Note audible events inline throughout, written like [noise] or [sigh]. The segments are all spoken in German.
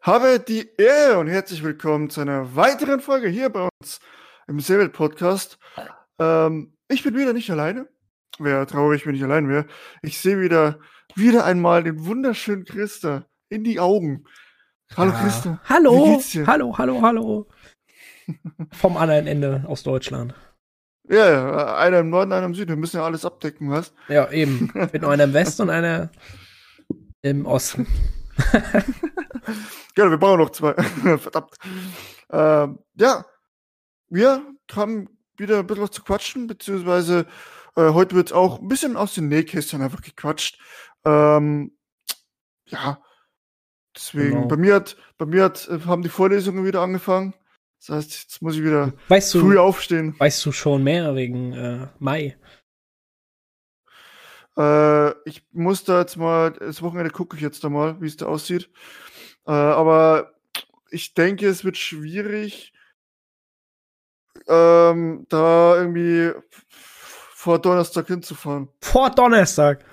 habe die Ehre und herzlich willkommen zu einer weiteren Folge hier bei uns im Seewelt Podcast. Ähm, ich bin wieder nicht alleine. Wäre traurig, wenn ich allein wäre. Ich sehe wieder, wieder einmal den wunderschönen Christa in die Augen. Hallo Ja. Christa. Hallo, Wie geht's dir? hallo, hallo, hallo. [laughs] Vom anderen Ende aus Deutschland. Ja, ja, einer im Norden, einer im Süden. Wir müssen ja alles abdecken, was? Ja, eben. Mit nur einer im Westen und einer im Osten. Ja, [laughs] wir brauchen noch zwei. [laughs] Verdammt. Ähm, ja, wir haben wieder ein bisschen was zu quatschen, beziehungsweise äh, heute wird auch ein bisschen aus den Nähkästchen einfach gequatscht. Ähm, ja, deswegen, Genau. bei mir hat, bei mir hat, äh, haben die Vorlesungen wieder angefangen. Das heißt, jetzt muss ich wieder Weißt früh du, aufstehen. weißt du schon mehr wegen äh, Mai? Äh, ich muss da jetzt mal, das Wochenende gucke ich jetzt da mal, wie es da aussieht. Äh, aber ich denke, es wird schwierig, ähm, da irgendwie vor Donnerstag hinzufahren. Vor Donnerstag.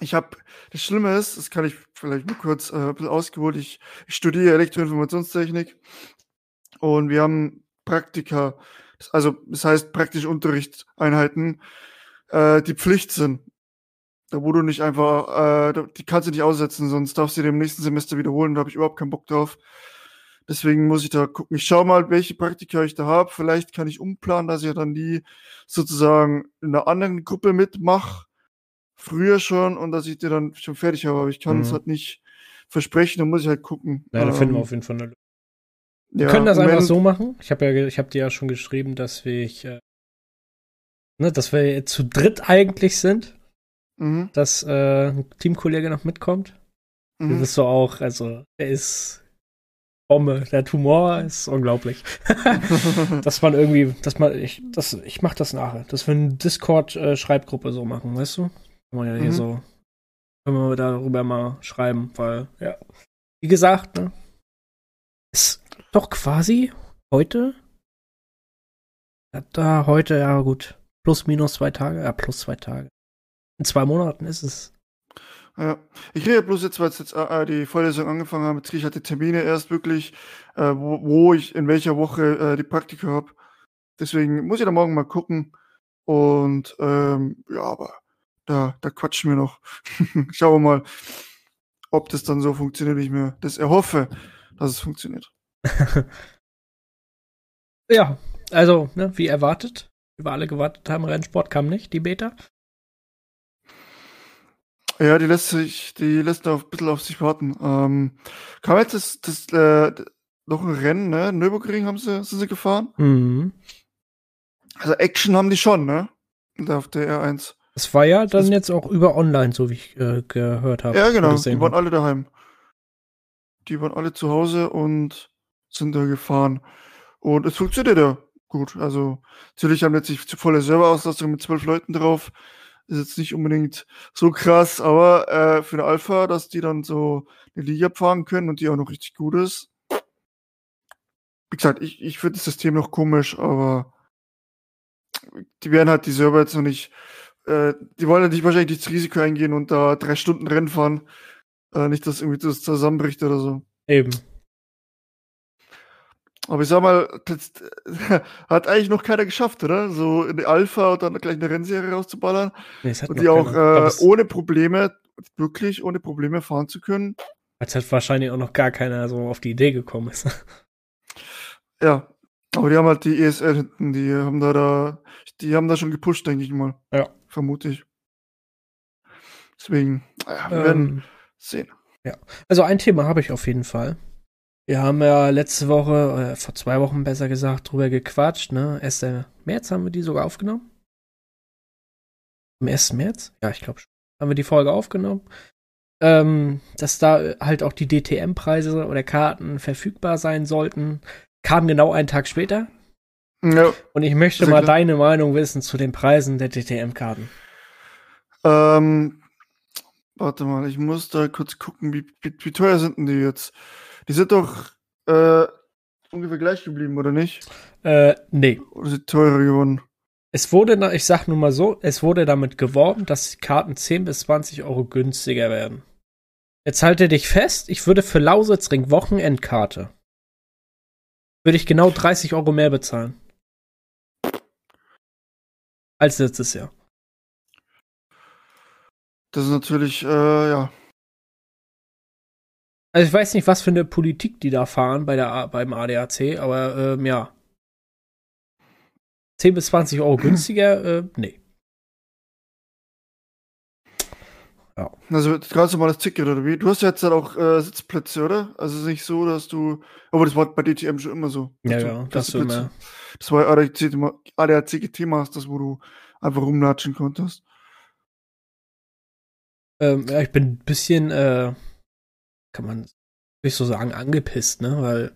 Ich habe, das Schlimme ist, das kann ich vielleicht mal kurz äh, ein bisschen ausgeholt, ich, ich studiere Elektroinformationstechnik und wir haben Praktika, also das heißt praktische Unterrichtseinheiten, äh, die Pflicht sind. Da wo du nicht einfach, äh, die kannst du nicht aussetzen, sonst darfst du die im nächsten Semester wiederholen, da habe ich überhaupt keinen Bock drauf. Deswegen muss ich da gucken. Ich schau mal, welche Praktika ich da habe. Vielleicht kann ich umplanen, dass ich dann die sozusagen in einer anderen Gruppe mitmache früher schon und dass ich die dann schon fertig habe. Aber ich kann es Mhm. halt nicht versprechen, da muss ich halt gucken. Ja, da finden wir Ähm, auf jeden Fall eine Lösung. ja, Wir können das einfach so machen. Ich habe ja, ich habe dir ja schon geschrieben, dass wir, ich, äh, ne, dass wir zu dritt eigentlich sind, Mhm, dass äh, ein Teamkollege noch mitkommt. Mhm. bist so auch, also er ist Bombe. Der Tumor ist unglaublich. [laughs] dass man irgendwie, dass man, ich, das, ich mach das nachher, dass wir eine Discord-Schreibgruppe so machen, weißt du? Kann man ja hier Mhm. so, können wir darüber mal schreiben, weil, ja. Wie gesagt, ne? Ist doch quasi heute. Da heute, ja gut. Plus, minus zwei Tage, ja, plus zwei Tage. In zwei Monaten ist es. Ja, ich rede bloß jetzt, weil es jetzt äh, die Vorlesung angefangen haben. Jetzt kriege ich halt die Termine erst wirklich, äh, wo, wo ich in welcher Woche äh, die Praktika habe. Deswegen muss ich da morgen mal gucken. Und ähm, ja, aber da, da quatschen wir noch. [laughs] Schauen wir mal, ob das dann so funktioniert, wie ich mir das erhoffe, dass es funktioniert. [laughs] Ja, also, ne, wie erwartet. Wie wir alle gewartet haben, Rennsport kam nicht, die Beta. Ja, die lässt sich, die lässt noch ein bisschen auf sich warten. Ähm, kam jetzt das, das äh, noch ein Rennen, ne? Nürburgring haben sie, sind sie gefahren. Mhm. Also Action haben die schon, ne? Da auf der R1. Das war ja dann Das- jetzt auch über online, so wie ich äh, gehört habe. Ja, genau. Die waren hab. alle daheim. Die waren alle zu Hause und sind da gefahren. Und es funktioniert ja gut. Also, natürlich haben jetzt nicht volle Serverauslastung mit zwölf Leuten drauf. Ist jetzt nicht unbedingt so krass, aber äh, für eine Alpha, dass die dann so eine Liga fahren können und die auch noch richtig gut ist. Wie gesagt, ich, ich finde das System noch komisch, aber die werden halt die Server jetzt noch nicht, äh, die wollen ja nicht wahrscheinlich das Risiko eingehen und da drei Stunden Rennen fahren. Äh, nicht, dass irgendwie das zusammenbricht oder so. Eben. Aber ich sag mal, das [laughs] hat eigentlich noch keiner geschafft, oder? So in die Alpha und dann gleich eine Rennserie rauszuballern. Nee, Und die auch äh, ohne Probleme, wirklich ohne Probleme fahren zu können. Als hat wahrscheinlich auch noch gar keiner so auf die Idee gekommen ist. [laughs] Ja. Aber die haben halt die ESL hinten, die haben da, da die haben da schon gepusht, denke ich mal. Ja. Vermute ich. Deswegen, ja, wir werden Ähm, sehen. also ein Thema habe ich auf jeden Fall. Wir haben ja letzte Woche, oder vor zwei Wochen besser gesagt, drüber gequatscht, ne? 1. März haben wir die sogar aufgenommen. Am 1. März? Ja, ich glaube schon. Haben wir die Folge aufgenommen. Ähm, dass da halt auch die DTM-Preise oder Karten verfügbar sein sollten. Kam genau einen Tag später. Ja, Und ich möchte mal klar. deine Meinung wissen zu den Preisen der DTM-Karten. ähm, warte mal, ich muss da kurz gucken, wie, wie, wie teuer sind denn die jetzt? Die sind doch äh, ungefähr gleich geblieben, oder nicht? Äh, nee. Oder sind teurer geworden? Es wurde, ich sag nur mal so, es wurde damit geworben, dass die Karten 10 bis 20 Euro günstiger werden. Jetzt halte dich fest, ich würde für Lausitzring Wochenendkarte. Würde ich genau 30 Euro mehr bezahlen. Als letztes Jahr. Das ist natürlich, äh, ja. Also ich weiß nicht, was für eine Politik die da fahren bei der, beim ADAC, aber ähm, ja. 10 bis 20 Euro günstiger, äh, nee. Ja. Also ganz normales Ticket oder wie? Du hast ja jetzt halt auch äh, Sitzplätze, oder? Also es ist nicht so, dass du. Aber das war bei DTM schon immer so. Ja, ja, das immer. Das war ADAC-Thema, das wo du einfach rumlatschen konntest. Ähm, ja, ich bin ein bisschen, äh, kann man nicht so sagen, angepisst, ne? Weil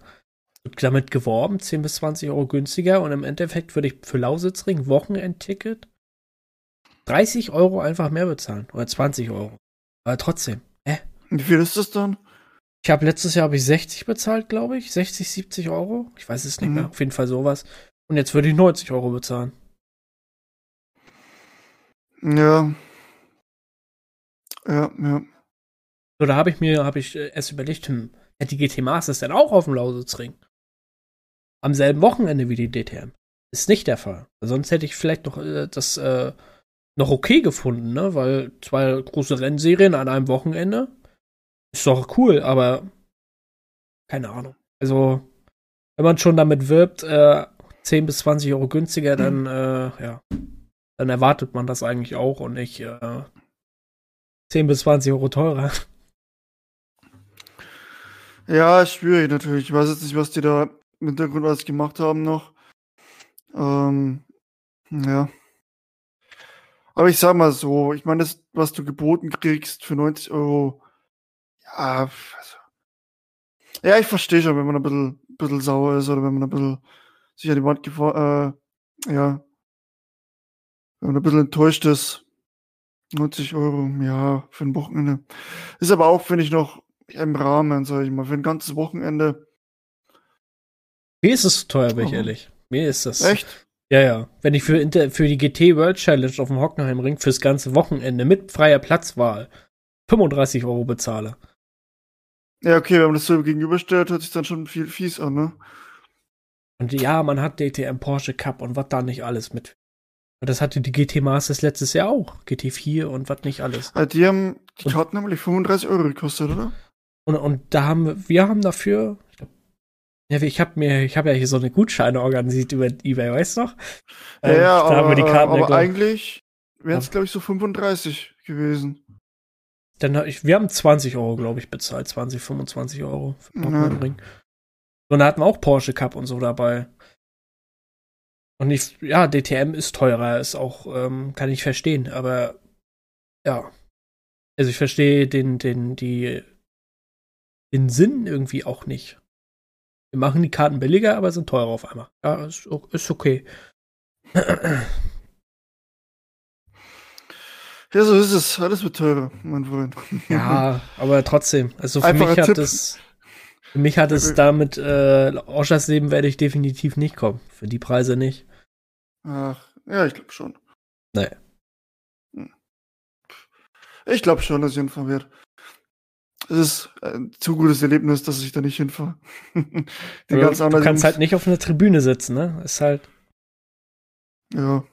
damit geworben, 10 bis 20 Euro günstiger und im Endeffekt würde ich für Lausitzring Wochenendticket 30 Euro einfach mehr bezahlen. Oder 20 Euro. Aber trotzdem. Hä? Wie viel ist das dann? Ich habe letztes Jahr habe ich 60 bezahlt, glaube ich. 60, 70 Euro. Ich weiß es nicht mhm. mehr. Auf jeden Fall sowas. Und jetzt würde ich 90 Euro bezahlen. Ja. Ja, ja. So, da habe ich mir, habe ich äh, erst überlegt, hm, hätte die GT Masters denn auch auf dem Lausitzring? Am selben Wochenende wie die DTM. Ist nicht der Fall. Sonst hätte ich vielleicht noch äh, das äh, noch okay gefunden, ne? Weil zwei große Rennserien an einem Wochenende ist doch cool, aber keine Ahnung. Also, wenn man schon damit wirbt, äh, 10 bis 20 Euro günstiger, dann, äh, ja, dann erwartet man das eigentlich auch und nicht äh, 10 bis 20 Euro teurer. Ja, schwierig natürlich. Ich weiß jetzt nicht, was die da im Hintergrund alles gemacht haben noch. Ähm, ja. Aber ich sag mal so, ich meine, das, was du geboten kriegst für 90 Euro, ja, also, ja, ich verstehe schon, wenn man ein bisschen, bisschen sauer ist oder wenn man ein bisschen sich an die Wand gefahren, äh, ja, wenn man ein bisschen enttäuscht ist. 90 Euro, ja, für ein Wochenende. Ist aber auch, finde ich, noch im Rahmen, sag ich mal, für ein ganzes Wochenende. Mir ist es teuer, bin ich oh. ehrlich. Mir ist das. Echt? Ja, ja. Wenn ich für, Inter für die GT World Challenge auf dem Hockenheimring fürs ganze Wochenende mit freier Platzwahl 35 Euro bezahle. Ja, okay, wenn man das so gegenüberstellt, hört sich dann schon viel fies an, ne? Und ja, man hat DTM Porsche Cup und was da nicht alles mit. Und das hatte die GT Masters letztes Jahr auch. GT4 und was nicht alles. Also die haben die Karten nämlich 35 Euro gekostet, oder? Und, und da haben wir, wir haben dafür, ja, ich habe mir, ich habe ja hier so eine Gutscheine organisiert über eBay, weißt du noch? Ja, ähm, ja aber, aber ja, eigentlich wären es, glaube ich, so 35 gewesen. Dann ich, wir haben 20 Euro, glaube ich, bezahlt. 20, 25 Euro für ja. Ring. Und da hatten wir auch Porsche Cup und so dabei. Und ich, ja, DTM ist teurer, ist auch, ähm, kann ich verstehen, aber ja. Also ich verstehe den, den, die, den Sinn irgendwie auch nicht. Wir machen die Karten billiger, aber sind teurer auf einmal. Ja, ist, ist okay. [clears throat] Ja, so ist es. Alles wird teurer, mein Freund. [laughs] Ja, aber trotzdem. Also für Einfacher mich hat Tipp. es. Für mich hat es damit, äh, Leben werde ich definitiv nicht kommen. Für die Preise nicht. Ach, ja, ich glaube schon. Nee. Hm. Ich glaube schon, dass ich hinfahren werde es ist ein zu gutes Erlebnis, dass ich da nicht hinfahre. [laughs] du ganz du kannst halt nicht auf einer Tribüne sitzen, ne? Ist halt. Ja.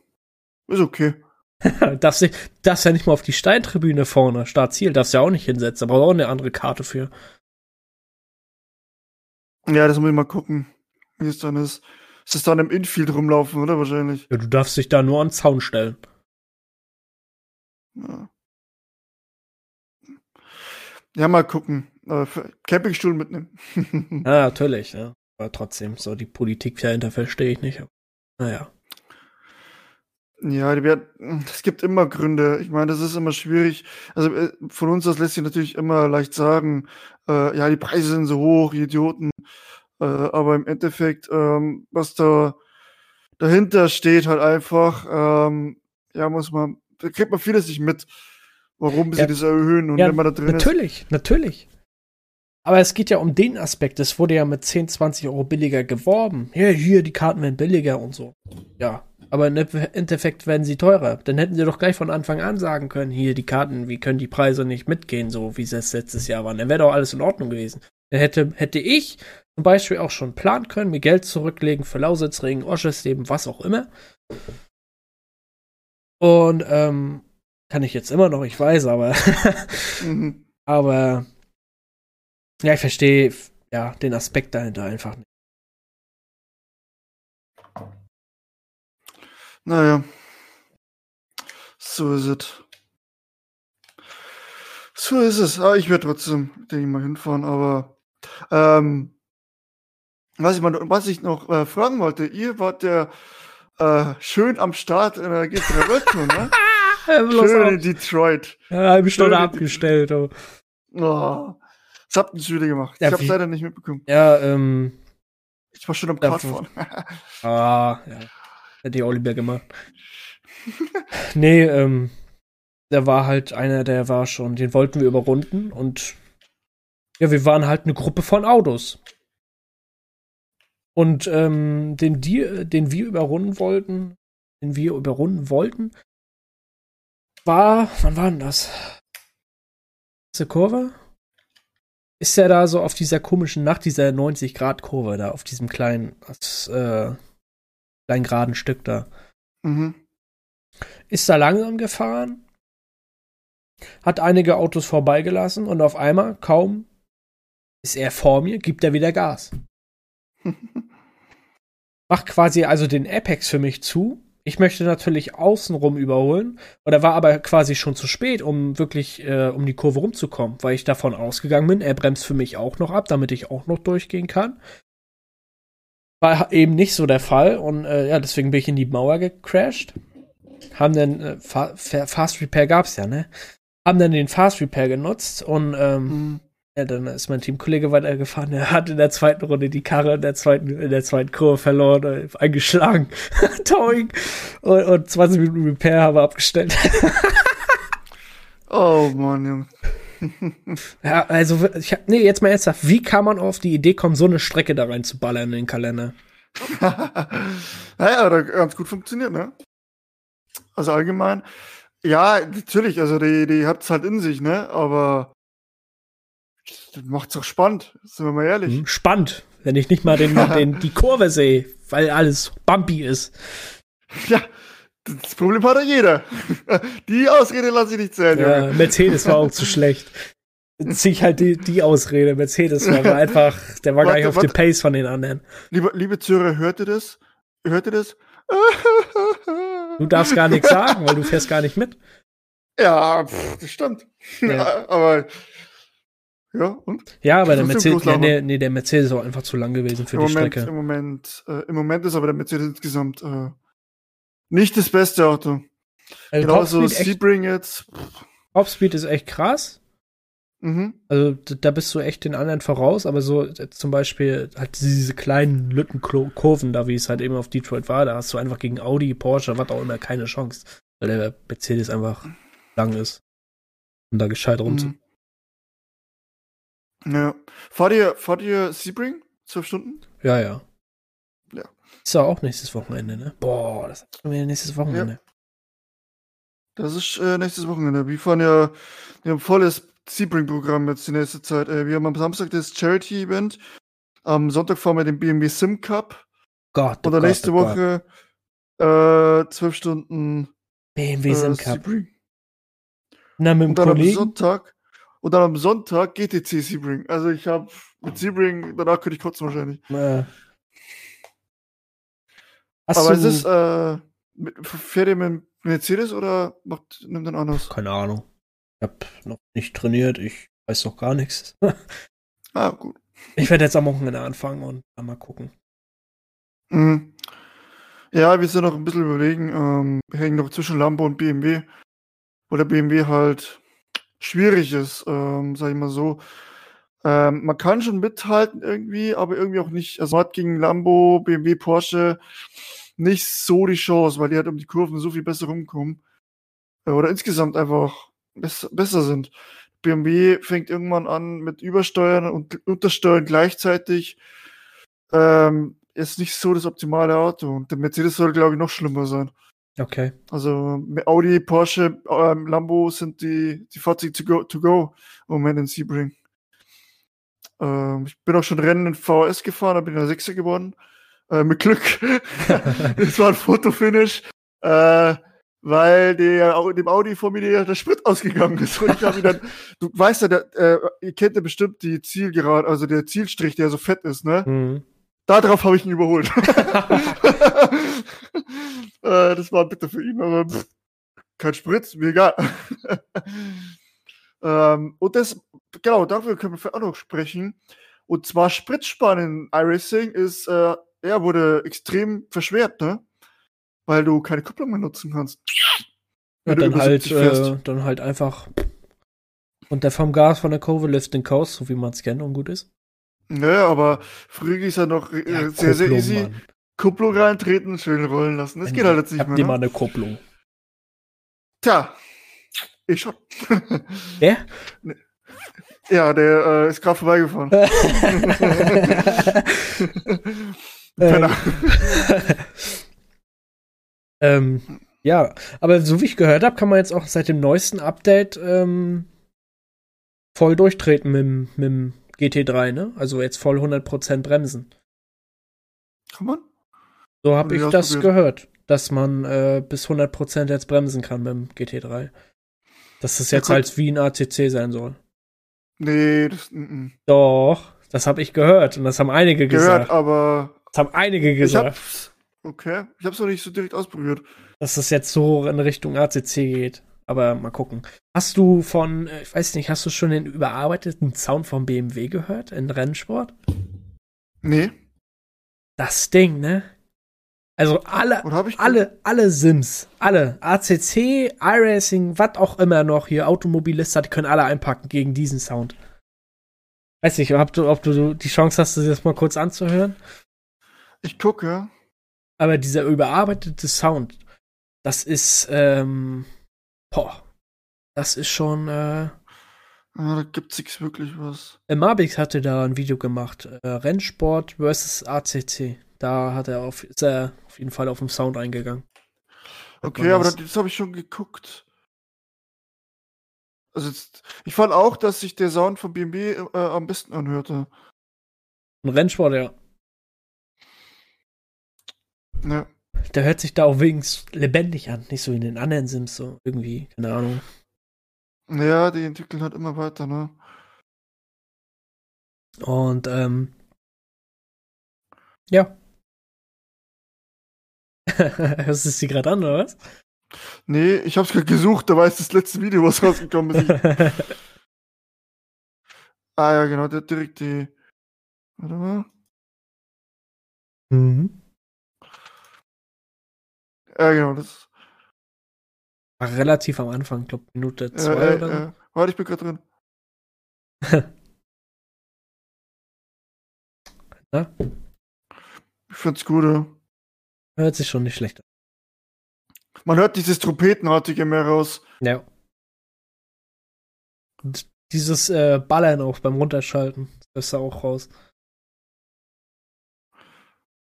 Ist okay. [laughs] darfst, nicht, darfst ja nicht mal auf die Steintribüne vorne, Startziel, darfst ja auch nicht hinsetzen, aber auch eine andere Karte für. Ja, das muss ich mal gucken, wie es dann ist. Ist es dann im Infield rumlaufen, oder wahrscheinlich? Ja, du darfst dich da nur an den Zaun stellen. Ja. Ja, mal gucken. Äh, Campingstuhl mitnehmen. [laughs] ja, natürlich, ja. Aber trotzdem, so die Politik dahinter verstehe ich nicht. Naja. Ja, es gibt immer Gründe. Ich meine, das ist immer schwierig. Also äh, von uns das lässt sich natürlich immer leicht sagen, äh, ja, die Preise sind so hoch, die Idioten. Äh, aber im Endeffekt, ähm, was da dahinter steht, halt einfach, ähm, ja, muss man, da kriegt man vieles nicht mit warum sie ja. das erhöhen und ja, wenn man da drin natürlich, ist. Natürlich, natürlich. Aber es geht ja um den Aspekt. Es wurde ja mit 10, 20 Euro billiger geworben. Hier, hier, die Karten werden billiger und so. Ja. aber im Endeffekt werden sie teurer. Dann hätten sie doch gleich von Anfang an sagen können, hier die Karten, wie können die Preise nicht mitgehen, so wie es letztes Jahr waren. Dann wäre doch alles in Ordnung gewesen. Dann hätte, hätte ich zum Beispiel auch schon planen können, mir Geld zurücklegen für Lausitzregen, Oschersleben, was auch immer. Und ähm, kann ich jetzt immer noch, ich weiß, aber [laughs] mhm. aber ja, ich verstehe ja den Aspekt dahinter einfach nicht. Naja. So ist es. So ist es. Ah, ich werde trotzdem, denke ich mal, hinfahren, aber ähm, was ich, mal, was ich noch äh, fragen wollte, ihr wart ja äh, schön am Start in der G3 World Tour, ne? [laughs] schön in Detroit. Ja, eine halbe Stunde abgestellt. Oh. oh. Das habt ihr wieder gemacht. Ja, ich hab's leider nicht mitbekommen. Ja, ähm. Ich war schon am Kart fahren. ah, ja. Hätte ich lieber gemacht. [laughs] nee, ähm, der war halt einer, der war schon, den wollten wir überrunden und ja, wir waren halt eine Gruppe von Autos. Und ähm, den, die, den wir überrunden wollten, den wir überrunden wollten, war, wann war denn das? Diese Kurve? Ist ja da so auf dieser komischen, nach dieser 90-Grad-Kurve da, auf diesem kleinen, äh, kleinen geraden Stück da. Mhm. Ist da langsam gefahren, hat einige Autos vorbeigelassen und auf einmal, kaum ist er vor mir, gibt er wieder Gas. [laughs] Macht quasi also den Apex für mich zu. Ich möchte natürlich außenrum überholen. Oder war aber quasi schon zu spät, um wirklich äh, um die Kurve rumzukommen, weil ich davon ausgegangen bin, er bremst für mich auch noch ab, damit ich auch noch durchgehen kann. War eben nicht so der Fall und äh, ja, deswegen bin ich in die Mauer gecrashed. Haben dann äh, Fa Fast Repair gab's ja, ne? Haben dann den Fast Repair genutzt und ähm, mhm. Ja, dann ist mein Teamkollege weitergefahren. Er hat in der zweiten Runde die Karre in der zweiten, in der zweiten Kurve verloren, äh, eingeschlagen. [laughs] Towing. Und, und 20 Minuten Repair haben wir abgestellt. [laughs] oh Mann, Junge [laughs] ja, also, ich hab, nee, jetzt mal ernsthaft, wie kann man auf die Idee kommen, so eine Strecke da rein zu ballern in den Kalender? naja, hat ganz gut funktioniert, ne? Also allgemein, ja, natürlich, also die, die es halt in sich, ne? Aber das macht's doch spannend, sind wir mal ehrlich. Hm, spannend, wenn ich nicht mal den, [laughs] den, die Kurve sehe, weil alles bumpy ist. Ja, das Problem hat ja jeder. [laughs] Die Ausrede lasse ich nicht zählen. Ja. Mercedes war auch zu schlecht. Zieh ich halt die, die Ausrede. Mercedes war, war [laughs] einfach, der war warte, gar nicht auf warte. dem Pace von den anderen. Liebe, liebe Zuhörer, hört ihr das? Hört ihr das? Du darfst gar nichts sagen, weil du fährst gar nicht mit. Ja, pff, das stimmt. Ja. aber ja, und? Ja, aber der Mercedes, ja, nee, nee, der Mercedes ist auch einfach zu lang gewesen für Im die Moment, Strecke. Im Moment, äh, im Moment ist aber der Mercedes insgesamt äh, nicht das beste Auto. Also Genauso Sebring jetzt. Topspeed ist echt krass. Mhm. Also da bist du echt den anderen voraus, aber so äh, zum Beispiel halt diese kleinen Lückenkurven da, wie es halt eben auf Detroit war, da hast du einfach gegen Audi, Porsche, was auch immer, keine Chance. Weil der Mercedes einfach lang ist. Um da gescheit rum Mhm. Ja. Fahrt ihr, fahrt ihr Sebring? Zwölf Stunden? Ja, ja. Ist ja auch nächstes Wochenende, ne? Boah, das ist schon wieder nächstes Wochenende. Ja. Das ist äh, nächstes Wochenende. Wir fahren ja, wir haben volles Sebring-Programm jetzt die nächste Zeit. Äh, wir haben am Samstag das Charity-Event. Am Sonntag fahren wir den BMW Sim Cup. Gott, oh Und dann Gott, nächste oh Woche äh, zwölf Stunden BMW äh, Sim Cup. Sebring. Na, mit dem Kollegen? am Sonntag und dann am Sonntag GTC Sebring. Also ich habe mit Sebring, danach könnte ich kotzen wahrscheinlich. Äh. Aber ist es, äh, fährt ihr mit Mercedes oder macht, nimmt dann anders? Keine Ahnung. Ich hab noch nicht trainiert, ich weiß noch gar nichts. [laughs] ah, gut. Ich werde jetzt am Wochenende anfangen und mal gucken. Mhm. Ja, wir sind noch ein bisschen überlegen, ähm, hängen noch zwischen Lambo und BMW, wo der BMW halt schwierig ist, ähm, sag ich mal so. Ähm, man kann schon mithalten irgendwie, aber irgendwie auch nicht. Also man hat gegen Lambo, BMW, Porsche nicht so die Chance, weil die halt um die Kurven so viel besser rumkommen. Äh, oder insgesamt einfach besser, besser sind. BMW fängt irgendwann an mit Übersteuern und Untersteuern gleichzeitig. Ähm, ist nicht so das optimale Auto. Und der Mercedes soll, glaube ich, noch schlimmer sein. Okay. Also Audi, Porsche, ähm, Lambo sind die, die Fahrzeuge to go, to go im Moment in Sebring. Ähm, ich bin auch schon Rennen in VHS gefahren, da bin ich der Sechser geworden. Äh, mit Glück. [laughs] das war ein Fotofinish. Äh, weil der, dem Audi vor mir der, der Sprit ausgegangen ist. Und ich habe dann, [laughs] du weißt ja, der, äh, ihr kennt ja bestimmt die Zielgerade, also der Zielstrich, der so fett ist, ne? Mhm. Darauf habe ich ihn überholt. [laughs] [laughs] äh, das war bitte für ihn, aber pff, kein Sprit, mir egal. [laughs] ähm, und das, genau, dafür können wir auch noch sprechen. Und zwar Spritsparen in iRacing ist, äh, ja, wurde extrem verschwert, ne? Weil du keine Kupplung mehr nutzen kannst. Ja, dann halt, äh, dann halt einfach und der vom Gas von der Kurve lässt den Kurs, so wie man es kennt und gut ist. Naja, aber früher ist ja noch äh, ja, sehr, sehr easy. Mann. Kupplung reintreten, schön rollen lassen. Das Wenn geht halt jetzt nicht mehr. Habt ne? mal eine Kupplung? Tja, ich schon. Der? [laughs] Ja, der äh, ist gerade vorbeigefahren. [laughs] ähm, [laughs] ähm, ja, aber so wie ich gehört habe, kann man jetzt auch seit dem neuesten Update ähm, voll durchtreten mit, mit dem GT3, ne? Also jetzt voll 100% bremsen. Kann man? So habe ich das gehört, dass man äh, bis 100% jetzt bremsen kann beim GT3. Dass das jetzt ja, halt wie ein ACC sein soll. Nee, das. N -n. Doch, das habe ich gehört und das haben einige gehört, gesagt. aber. Das haben einige gesagt. Ich okay, ich hab's noch nicht so direkt ausprobiert. Dass das jetzt so in Richtung ACC geht. Aber mal gucken. Hast du von, äh, ich weiß nicht, hast du schon den überarbeiteten Sound vom BMW gehört in Rennsport? Nee. Das Ding, ne? Also alle, alle, alle Sims, alle, ACC, iRacing, was auch immer noch hier, Automobilista, die können alle einpacken gegen diesen Sound. Weiß nicht, ob du, ob du die Chance hast, das mal kurz anzuhören. Ich gucke. Aber dieser überarbeitete Sound, das ist, ähm, boah, das ist schon, äh, Ah, da gibt's nichts wirklich was. Mabix hatte da ein Video gemacht. Äh, Rennsport versus ACC. Da hat er auf, ist er auf jeden Fall auf den Sound eingegangen. Okay, aber das, das habe ich schon geguckt. Also jetzt, ich fand auch, dass sich der Sound von BMW äh, am besten anhörte. Ein Rennsport, ja. Ja. Der hört sich da auch wenigstens lebendig an, nicht so in den anderen Sims, so irgendwie, keine Ahnung. Ja, die entwickeln halt immer weiter, ne? Und, ähm, ja. [laughs] Hörst du sie gerade an, oder was? Nee, ich hab's gerade gesucht, da war jetzt das letzte Video, was rausgekommen ist. [laughs] ah ja, genau, der hat direkt die. Warte mal. Mhm. Ja, genau, das. War relativ am Anfang, glaube Minute zwei äh, äh, oder so. Äh, warte, ich bin gerade drin. [laughs] Na? Ich find's gut, ja. Hört sich schon nicht schlecht an. Man hört dieses Trompetenartige mehr raus. Ja. Und dieses äh, Ballern auch beim Runterschalten. Das ist da auch raus.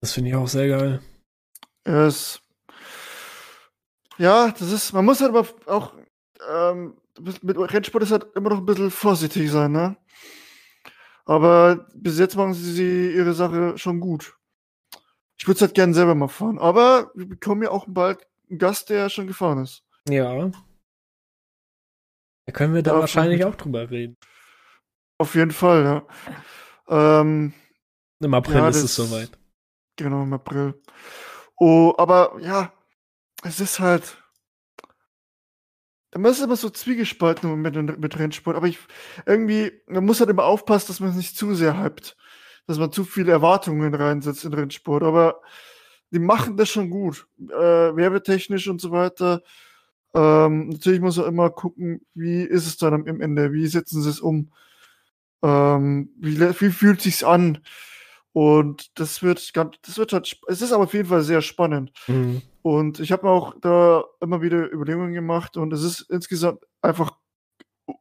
Das finde ich auch sehr geil. Es. Ja, das ist. Man muss halt aber auch. Ähm, mit Rennsport ist halt immer noch ein bisschen vorsichtig sein, ne? Aber bis jetzt machen sie ihre Sache schon gut. Ich würde es halt gerne selber mal fahren. Aber wir bekommen ja auch bald einen Gast, der schon gefahren ist. Ja. Da können wir da wahrscheinlich auch drüber reden. Auf jeden Fall, ja. Ähm, Im April ja, ist es soweit. Genau, im April. Oh, aber ja, es ist halt. Man ist immer so zwiegespalten mit, mit Rennsport, aber ich irgendwie, man muss halt immer aufpassen, dass man es nicht zu sehr hypt dass man zu viele Erwartungen reinsetzt in Rennsport. Aber die machen das schon gut. Äh, werbetechnisch und so weiter. Ähm, natürlich muss man immer gucken, wie ist es dann am Ende, wie setzen sie es um, ähm, wie, wie fühlt sich's an? Und das wird ganz, das wird halt, es ist aber auf jeden Fall sehr spannend. Mhm. Und ich habe mir auch da immer wieder Überlegungen gemacht und es ist insgesamt einfach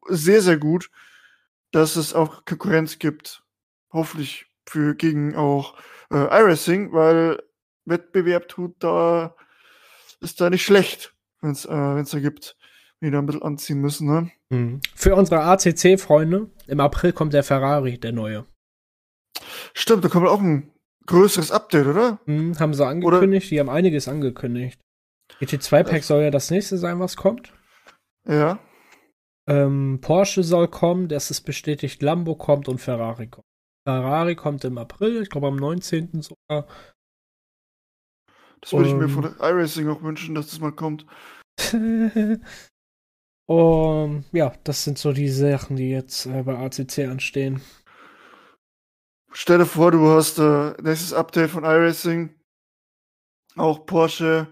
sehr, sehr gut, dass es auch Konkurrenz gibt. Hoffentlich für gegen auch äh, iRacing, weil Wettbewerb tut da ist da nicht schlecht, wenn es äh, wenn's da gibt, die da ein bisschen anziehen müssen. Ne? Mhm. Für unsere ACC-Freunde, im April kommt der Ferrari, der neue. Stimmt, da kommt auch ein größeres Update, oder? Mhm, haben sie angekündigt, oder? die haben einiges angekündigt. GT2-Pack soll ja das nächste sein, was kommt. Ja. Ähm, Porsche soll kommen, das ist bestätigt, Lambo kommt und Ferrari kommt. Ferrari kommt im April, ich glaube am 19. sogar. Das würde ich mir von iRacing auch wünschen, dass das mal kommt. [laughs] um, ja, das sind so die Sachen, die jetzt äh, bei ACC anstehen. Stell dir vor, du hast äh, nächstes Update von iRacing. Auch Porsche,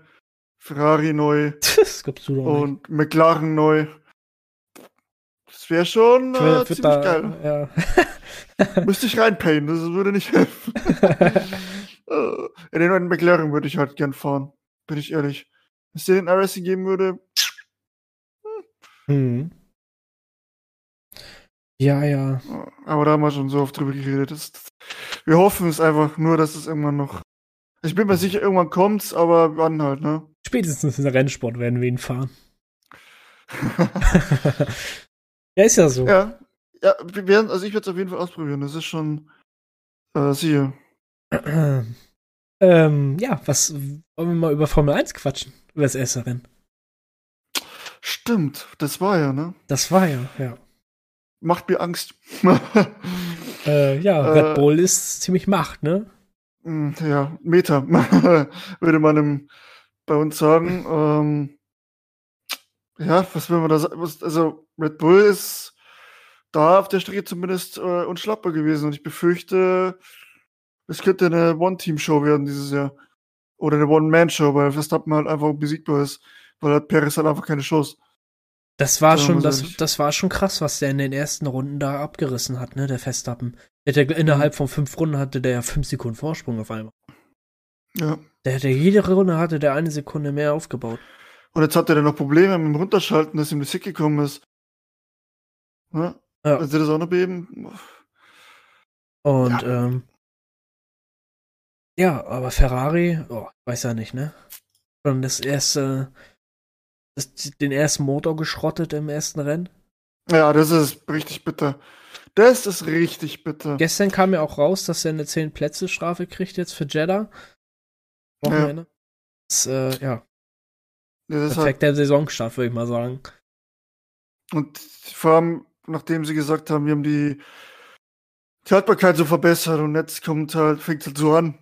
Ferrari neu. [laughs] Und nicht. McLaren neu. Das wäre schon äh, ziemlich da, geil. Ja. [laughs] [laughs] Müsste ich reinpayen, das würde nicht helfen. [laughs] äh, in den neuen McLaren würde ich halt gern fahren. Bin ich ehrlich. Wenn es dir den iRacing geben würde. Hm. Ja, ja. Aber da haben wir schon so oft drüber geredet. Das, wir hoffen es einfach nur, dass es irgendwann noch. Ich bin mir sicher, irgendwann kommt's, aber wann halt, ne? Spätestens in der Rennsport werden wir ihn fahren. [laughs] ja, ist ja so. Ja, ja wir werden, also ich werde es auf jeden Fall ausprobieren. Das ist schon äh, siehe. [clears throat] ähm, ja, was wollen wir mal über Formel 1 quatschen? Über das erste Rennen. Stimmt, das war ja, ne? Das war ja, ja. Macht mir Angst. [laughs] äh, ja, Red Bull ist ziemlich Macht, ne? Hm, ja, Meta, [laughs] würde man im, bei uns sagen. Ähm, ja, was will man da sagen? Also, Red Bull ist da auf der Strecke zumindest äh, unschlagbar gewesen und ich befürchte, es könnte eine One-Team-Show werden dieses Jahr. Oder eine One-Man-Show, weil Verstappen halt einfach besiegbar ist, weil halt Perez halt einfach keine Chance. Das war schon, das, das war schon krass, was der in den ersten Runden da abgerissen hat, ne, der Verstappen. Der, der innerhalb von fünf Runden hatte der fünf Sekunden Vorsprung auf einmal. Ja. Der hatte jede Runde hatte der eine Sekunde mehr aufgebaut. Und jetzt hat er dann noch Probleme mit dem Runterschalten, dass ihm das Sick gekommen ist. Ne? Ja. Also das auch noch beben. Und ja. ähm, ja, aber Ferrari, oh, weiß ja nicht, ne? Schon das erste, das, den ersten Motor geschrottet im ersten Rennen. Ja, das ist richtig bitter. Das ist richtig bitter. Gestern kam ja auch raus, dass er eine 10-Plätze-Strafe kriegt jetzt für Jeddah. Wochenende. Ja. Das, äh, ja. ja das Perfekter halt... Saisonstart, würde ich mal sagen. Und vor allem, nachdem sie gesagt haben, wir haben die, die Haltbarkeit so verbessert und jetzt kommt halt, fängt halt so an.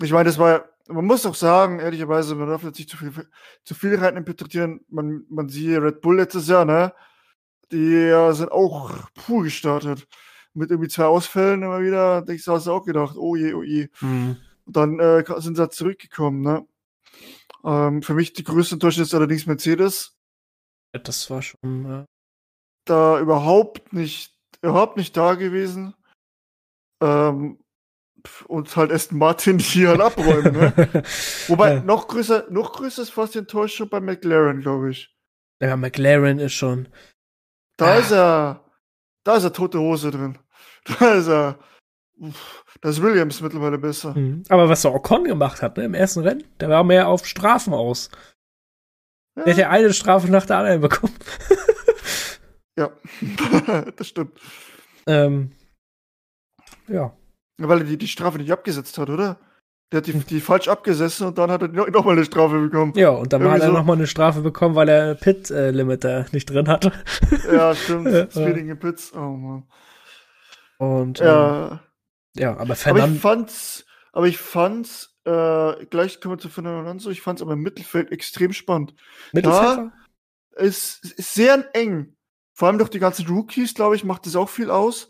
Ich meine, das war, man muss auch sagen, ehrlicherweise, man darf jetzt nicht zu viel, zu viel reininterpretieren. Man, man sieht Red Bull letztes Jahr, ne? Die ja, sind auch pur gestartet. Mit irgendwie zwei Ausfällen immer wieder, denkst du, hast du auch gedacht, oh je, oh je. Mhm. Und dann äh, sind sie halt zurückgekommen, ne? Ähm, für mich die größte Enttäuschung ist allerdings Mercedes. Das war schon, ja. Da überhaupt nicht, überhaupt nicht da gewesen. Ähm, und halt Aston Martin [laughs] hier halt abräumen. Ne? [laughs] Wobei, noch größer, noch größer ist fast die Enttäuschung bei McLaren, glaube ich. Ja, McLaren ist schon. Da ah. ist er. Da ist er tote Hose drin. [laughs] Da ist er. Da ist Williams mittlerweile besser. Mhm. Aber was der Ocon gemacht hat, ne, im ersten Rennen, der war mehr auf Strafen aus. Ja. Der hat ja eine Strafe nach der anderen bekommen. Ja, [laughs] [laughs] das stimmt. Ähm, ja. Weil er die, die Strafe nicht abgesetzt hat, oder? Der hat die, die falsch abgesessen und dann hat er nochmal eine Strafe bekommen. Ja, und dann Irgendwie hat er so. nochmal eine Strafe bekommen, weil er Pit-Limiter nicht drin hatte. Ja, stimmt. [laughs] Speeding in Pits. Oh Mann. Und ja. Ähm, ja, aber Fernand Aber ich fand's, aber ich fand's, äh, gleich kommen wir zu Fernando Alonso, ich fand's aber im Mittelfeld extrem spannend. Mittelfeld? Da ist, ist sehr eng. Vor allem durch die ganzen Rookies, glaube ich, macht das auch viel aus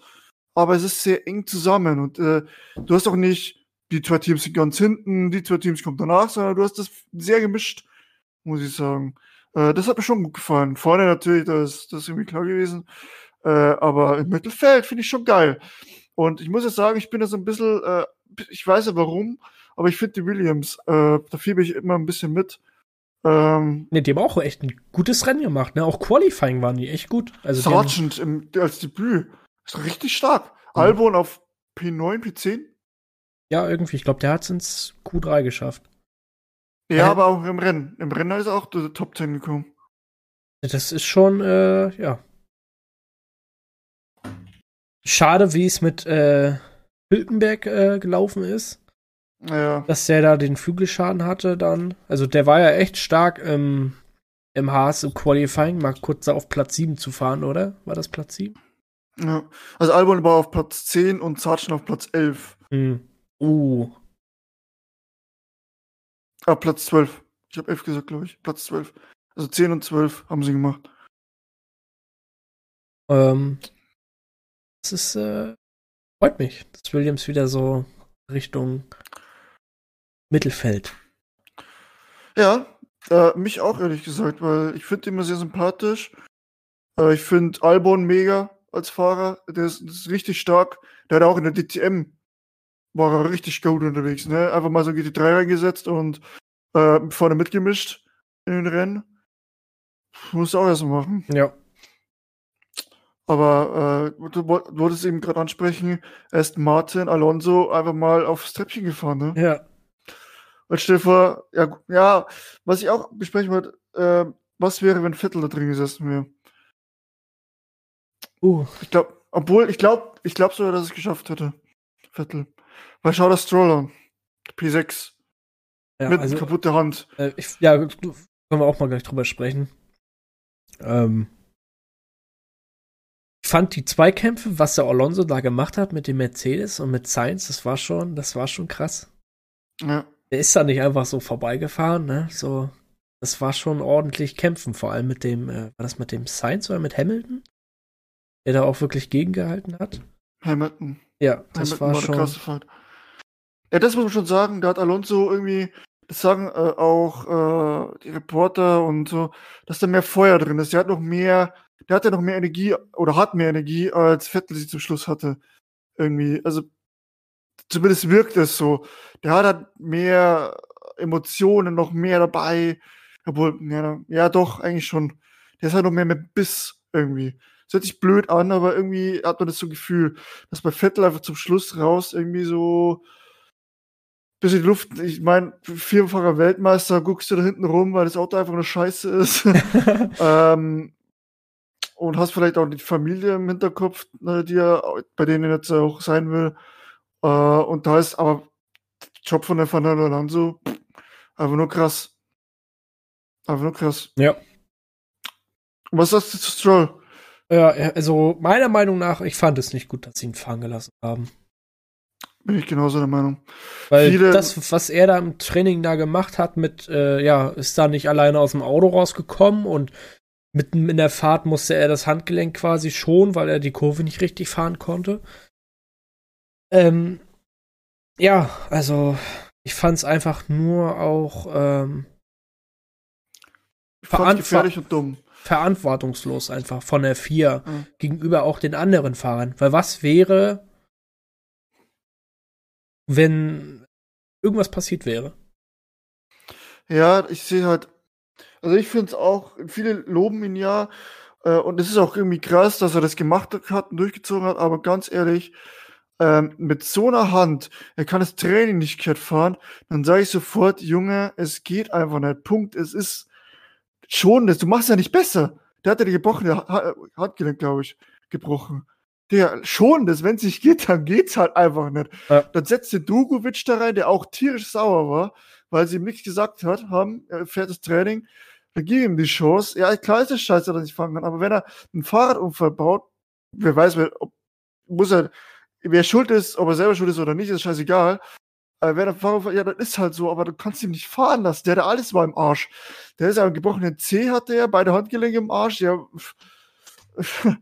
aber es ist sehr eng zusammen und äh, du hast auch nicht, die zwei Teams sind ganz hinten, die zwei Teams kommen danach, sondern du hast das sehr gemischt, muss ich sagen. Äh, das hat mir schon gut gefallen. Vorne natürlich, da ist das ist irgendwie klar gewesen, äh, aber im Mittelfeld finde ich schon geil. Und ich muss jetzt sagen, ich bin da so ein bisschen, äh, ich weiß ja warum, aber ich finde die Williams, äh, da fiebe ich immer ein bisschen mit. Ähm, ne, die haben auch echt ein gutes Rennen gemacht, ne? Auch Qualifying waren die echt gut. Also Sargent im, als Debüt ist richtig stark. Mhm. Albon auf P9, P10? Ja, irgendwie. Ich glaube, der hat es ins Q3 geschafft. Ja, Ja. aber auch im Rennen. Im Rennen ist er auch die Top 10 gekommen. Das ist schon, äh, ja. Schade, wie es mit äh, Hülkenberg äh, gelaufen ist. Ja, dass der da den Flügelschaden hatte dann. Also der war ja echt stark im, im Haas im Qualifying, mal kurz auf Platz 7 zu fahren, oder? War das Platz 7? ja. Also Albon war auf Platz 10 und Sargent auf Platz 11. Hm. Uh. Ah, Platz 12. Ich habe 11 gesagt, glaube ich. Platz 12. Also 10 und 12 haben sie gemacht. Ähm, das ist, äh, freut mich, dass Williams wieder so Richtung Mittelfeld. Ja, äh, mich auch ehrlich gesagt, weil ich finde ihn immer sehr sympathisch. Äh, ich finde Albon mega als Fahrer. Der ist, ist richtig stark. Der hat auch in der DTM war er richtig gut unterwegs. Ne? Einfach mal so GT3 reingesetzt und äh, vorne mitgemischt in den Rennen. Muss auch erst mal machen. Ja. Aber äh, du woll- wolltest eben gerade ansprechen, erst Martin Alonso einfach mal aufs Treppchen gefahren, ne? Ja. Und stell dir vor, ja, ja, was ich auch besprechen wollte, äh, was wäre, wenn Vettel da drin gesessen wäre? Uh. Ich glaube, obwohl, ich glaube, ich glaube sogar, dass es geschafft hätte. Vettel. Weil schau das Stroll an. P6. Ja, mit also, kaputter Hand. äh, ich, ja, können wir auch mal gleich drüber sprechen. Ähm, ich fand die Zweikämpfe, was der Alonso da gemacht hat mit dem Mercedes und mit Sainz, das war schon, das war schon krass. Ja. Der ist da nicht einfach so vorbeigefahren, ne? So, das war schon ordentlich kämpfen, vor allem mit dem, äh, war das mit dem Sainz oder mit Hamilton? Der da auch wirklich gegengehalten hat. Hamilton. Ja, das Hamilton war schon. krasse Fahrt. Ja, das muss man schon sagen. Da hat Alonso irgendwie, das sagen äh, auch äh, die Reporter und so, dass da mehr Feuer drin ist. Der hat noch mehr, der hat ja noch mehr Energie oder hat mehr Energie, als Vettel sie zum Schluss hatte. Irgendwie, also zumindest wirkt es so. Der hat halt mehr Emotionen, noch mehr dabei. Obwohl, ja, ja doch, eigentlich schon. Der ist halt noch mehr mit Biss irgendwie. Das hört sich blöd an, aber irgendwie hat man das so Gefühl, dass bei Vettel einfach zum Schluss raus irgendwie so bisschen die Luft, ich meine, vierfacher Weltmeister, guckst du da hinten rum, weil das Auto einfach nur scheiße ist. [laughs] ähm, und hast vielleicht auch die Familie im Hinterkopf, ne, die er bei denen jetzt auch sein will. Äh, und da ist aber Job von der Fernando Alonso einfach nur krass. Einfach nur krass. Ja. Was sagst du zu Stroll? Ja, also meiner Meinung nach, ich fand es nicht gut, dass sie ihn fahren gelassen haben. Bin ich genauso der Meinung. Weil Viele- das, was er da im Training da gemacht hat, mit, äh, ja, ist da nicht alleine aus dem Auto rausgekommen und mitten in der Fahrt musste er das Handgelenk quasi schon, weil er die Kurve nicht richtig fahren konnte. Ähm, ja, also ich fand es einfach nur auch ähm, gefährlich und dumm. verantwortungslos einfach von der FIA Mhm. gegenüber auch den anderen Fahrern. Weil was wäre, wenn irgendwas passiert wäre? Ja, ich sehe halt, also ich finde es auch, viele loben ihn ja, äh, und es ist auch irgendwie krass, dass er das gemacht hat und durchgezogen hat, aber ganz ehrlich, ähm, mit so einer Hand, er kann das Training nicht gescheit fahren, dann sage ich sofort, Junge, es geht einfach nicht. Punkt. Es ist schon das, du machst ja nicht besser. Der hat ja die gebrochene ha Handgelenk, glaube ich, gebrochen. Der schon das, wenn es nicht geht, dann geht's halt einfach nicht. Ja. Dann setzt der Dugovic da rein, der auch tierisch sauer war, weil sie ihm nichts gesagt hat, haben, er fährt das Training, dann gib ihm die Chance. Ja, klar ist es scheiße, dass er nicht fahren kann, aber wenn er einen Fahrradunfall baut, wer weiß, wer, ob, muss er, wer schuld ist, ob er selber schuld ist oder nicht, ist scheißegal. Aber wenn er Fahrradunfall, ja, das ist halt so, aber du kannst ihn nicht fahren lassen. Der hat alles war im Arsch. Der ist ja einen gebrochenen C hatte er, beide Handgelenke im Arsch, ja. [laughs]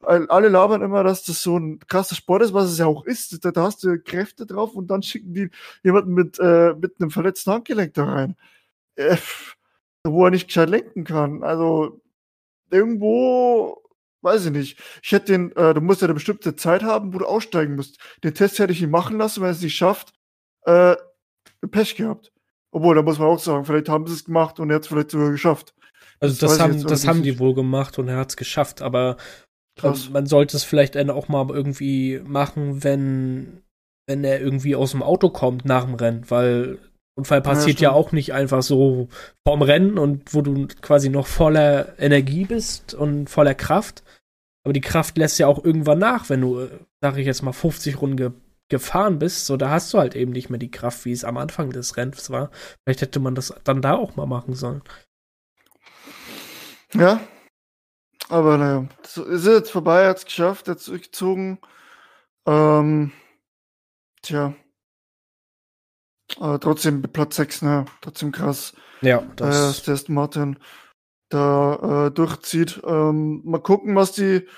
Alle labern immer, dass das so ein krasser Sport ist, was es ja auch ist. Da, da hast du Kräfte drauf und dann schicken die jemanden mit, äh, mit einem verletzten Handgelenk da rein. Äh, wo er nicht gescheit lenken kann. Also irgendwo, weiß ich nicht. Ich hätte den, äh, du musst ja eine bestimmte Zeit haben, wo du aussteigen musst. Den Test hätte ich ihn machen lassen, wenn er es nicht schafft, äh, Pech gehabt. Obwohl, da muss man auch sagen, vielleicht haben sie es gemacht und er hat es vielleicht sogar geschafft. Also Das das, haben, das haben die wohl gemacht und er hat es geschafft, aber Krass. Man sollte es vielleicht auch mal irgendwie machen, wenn, wenn er irgendwie aus dem Auto kommt nach dem Rennen, weil Unfall passiert ja, ja, auch nicht einfach so vorm Rennen und wo du quasi noch voller Energie bist und voller Kraft. Aber die Kraft lässt ja auch irgendwann nach, wenn du, sag ich jetzt mal, 50 Runden ge gefahren bist. So, da hast du halt eben nicht mehr die Kraft, wie es am Anfang des Rennens war. Vielleicht hätte man das dann da auch mal machen sollen. Ja. Aber naja, es ist jetzt vorbei, hat es geschafft, hat zurückgezogen. Ähm, tja, aber trotzdem Platz 6, ne? Trotzdem krass. Ja, das. Äh, dass Martin da äh, durchzieht. Ähm, mal gucken, was die,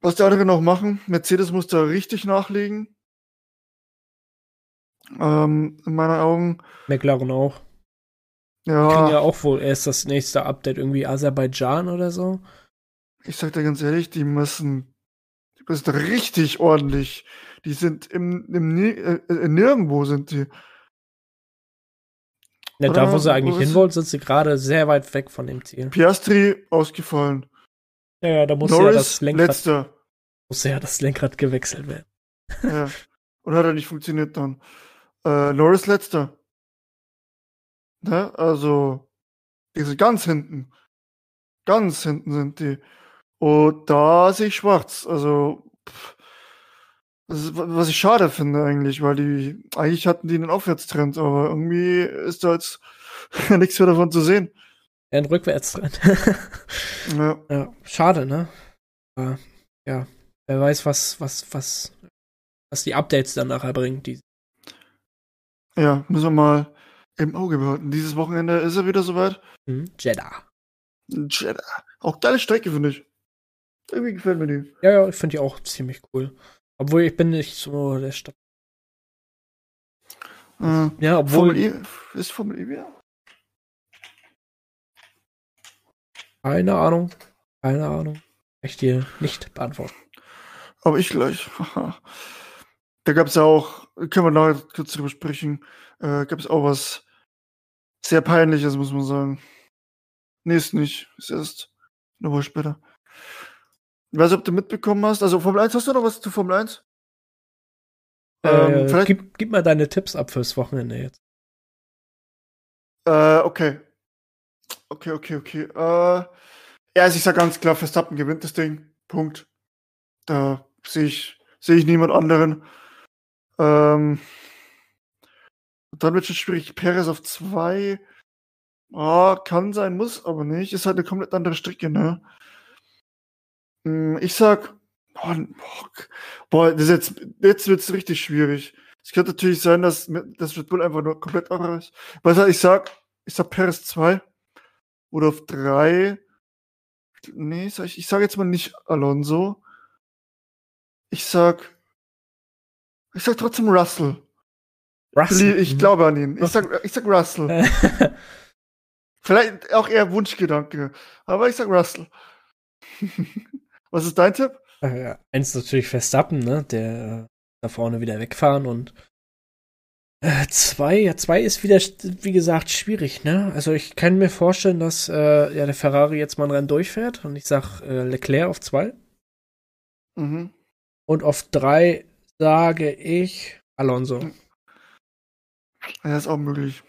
was die anderen noch machen. Mercedes muss da richtig nachlegen. Ähm, in meinen Augen. McLaren auch. Ja. Kriegen ja auch wohl erst das nächste Update irgendwie Aserbaidschan oder so. Ich sag dir ganz ehrlich, die müssen, die müssen richtig ordentlich die sind im, im äh, äh, nirgendwo sind die. Ja, da, wo sie eigentlich wo hinwollen, sind sie gerade sehr weit weg von dem Ziel. Piastri ausgefallen. Ja, ja, da muss ja das Lenkrad. Letzter. Muss ja das Lenkrad gewechselt werden. ja. Und hat er nicht funktioniert dann. Äh, Norris letzter. Ne? Also, die sind ganz hinten. Ganz hinten sind die. Und da sehe ich schwarz. Also, pff, was ich schade finde eigentlich, weil die, eigentlich hatten die einen Aufwärtstrend, aber irgendwie ist da jetzt [laughs] nichts mehr davon zu sehen. Ja, ein Rückwärtstrend. [laughs] ja. ja. Schade, ne? Aber, ja, wer weiß, was, was, was, was die Updates dann nachher bringen. Die ja, müssen wir mal im Auge behalten. Dieses Wochenende ist er wieder soweit. Mhm. Jeddah. Jeddah. Auch geile Strecke, finde ich. Irgendwie gefällt mir die. Ja, ja, ich finde die auch ziemlich cool. Obwohl ich bin nicht so der Stadt. Äh, ja, obwohl. Formel E, ist Formel E wieder? Keine Ahnung. Keine Ahnung. Ich dir nicht beantworten. Aber ich gleich. [laughs] da gab es auch, können wir noch kurz drüber sprechen, äh, gab es auch was sehr peinliches, muss man sagen. Nee, ist nicht. Ist erst eine Woche später. Ich weiß nicht, ob du mitbekommen hast. Also Formel 1, hast du noch was zu Formel 1? Äh, ähm, gib, gib, mal deine Tipps ab fürs Wochenende jetzt. Äh, okay. Okay, okay, okay. Äh, ja, also ich sag ganz klar, Verstappen gewinnt das Ding. Punkt. Da sehe ich, sehe ich niemand anderen. Ähm, dann wird es schwierig. Perez auf zwei. Oh, kann sein, muss aber nicht. Ist halt eine komplett andere Strecke, ne? Hm, ich sag, oh, boah, das jetzt, jetzt wird's richtig schwierig. Es könnte natürlich sein, dass das Red Bull einfach nur komplett ist. Was ich sag, ich sag Paris 2 oder auf 3. Nee, sag ich, ich sag jetzt mal nicht Alonso. Ich sag, ich sag trotzdem Russell. Russell. Ich glaube an ihn. Ich sag, ich sag Russell. [laughs] Vielleicht auch eher Wunschgedanke. Aber ich sag Russell. [laughs] Was ist dein Tipp? Äh, eins natürlich Verstappen, ne? Der äh, da vorne wieder wegfahren und äh, zwei, ja, zwei ist wieder, wie gesagt, schwierig, ne? Also ich kann mir vorstellen, dass äh, ja der Ferrari jetzt mal ein Rennen durchfährt und ich sag Leclerc auf zwei. Mhm. Und auf drei sage ich Alonso. Ja, ist auch möglich.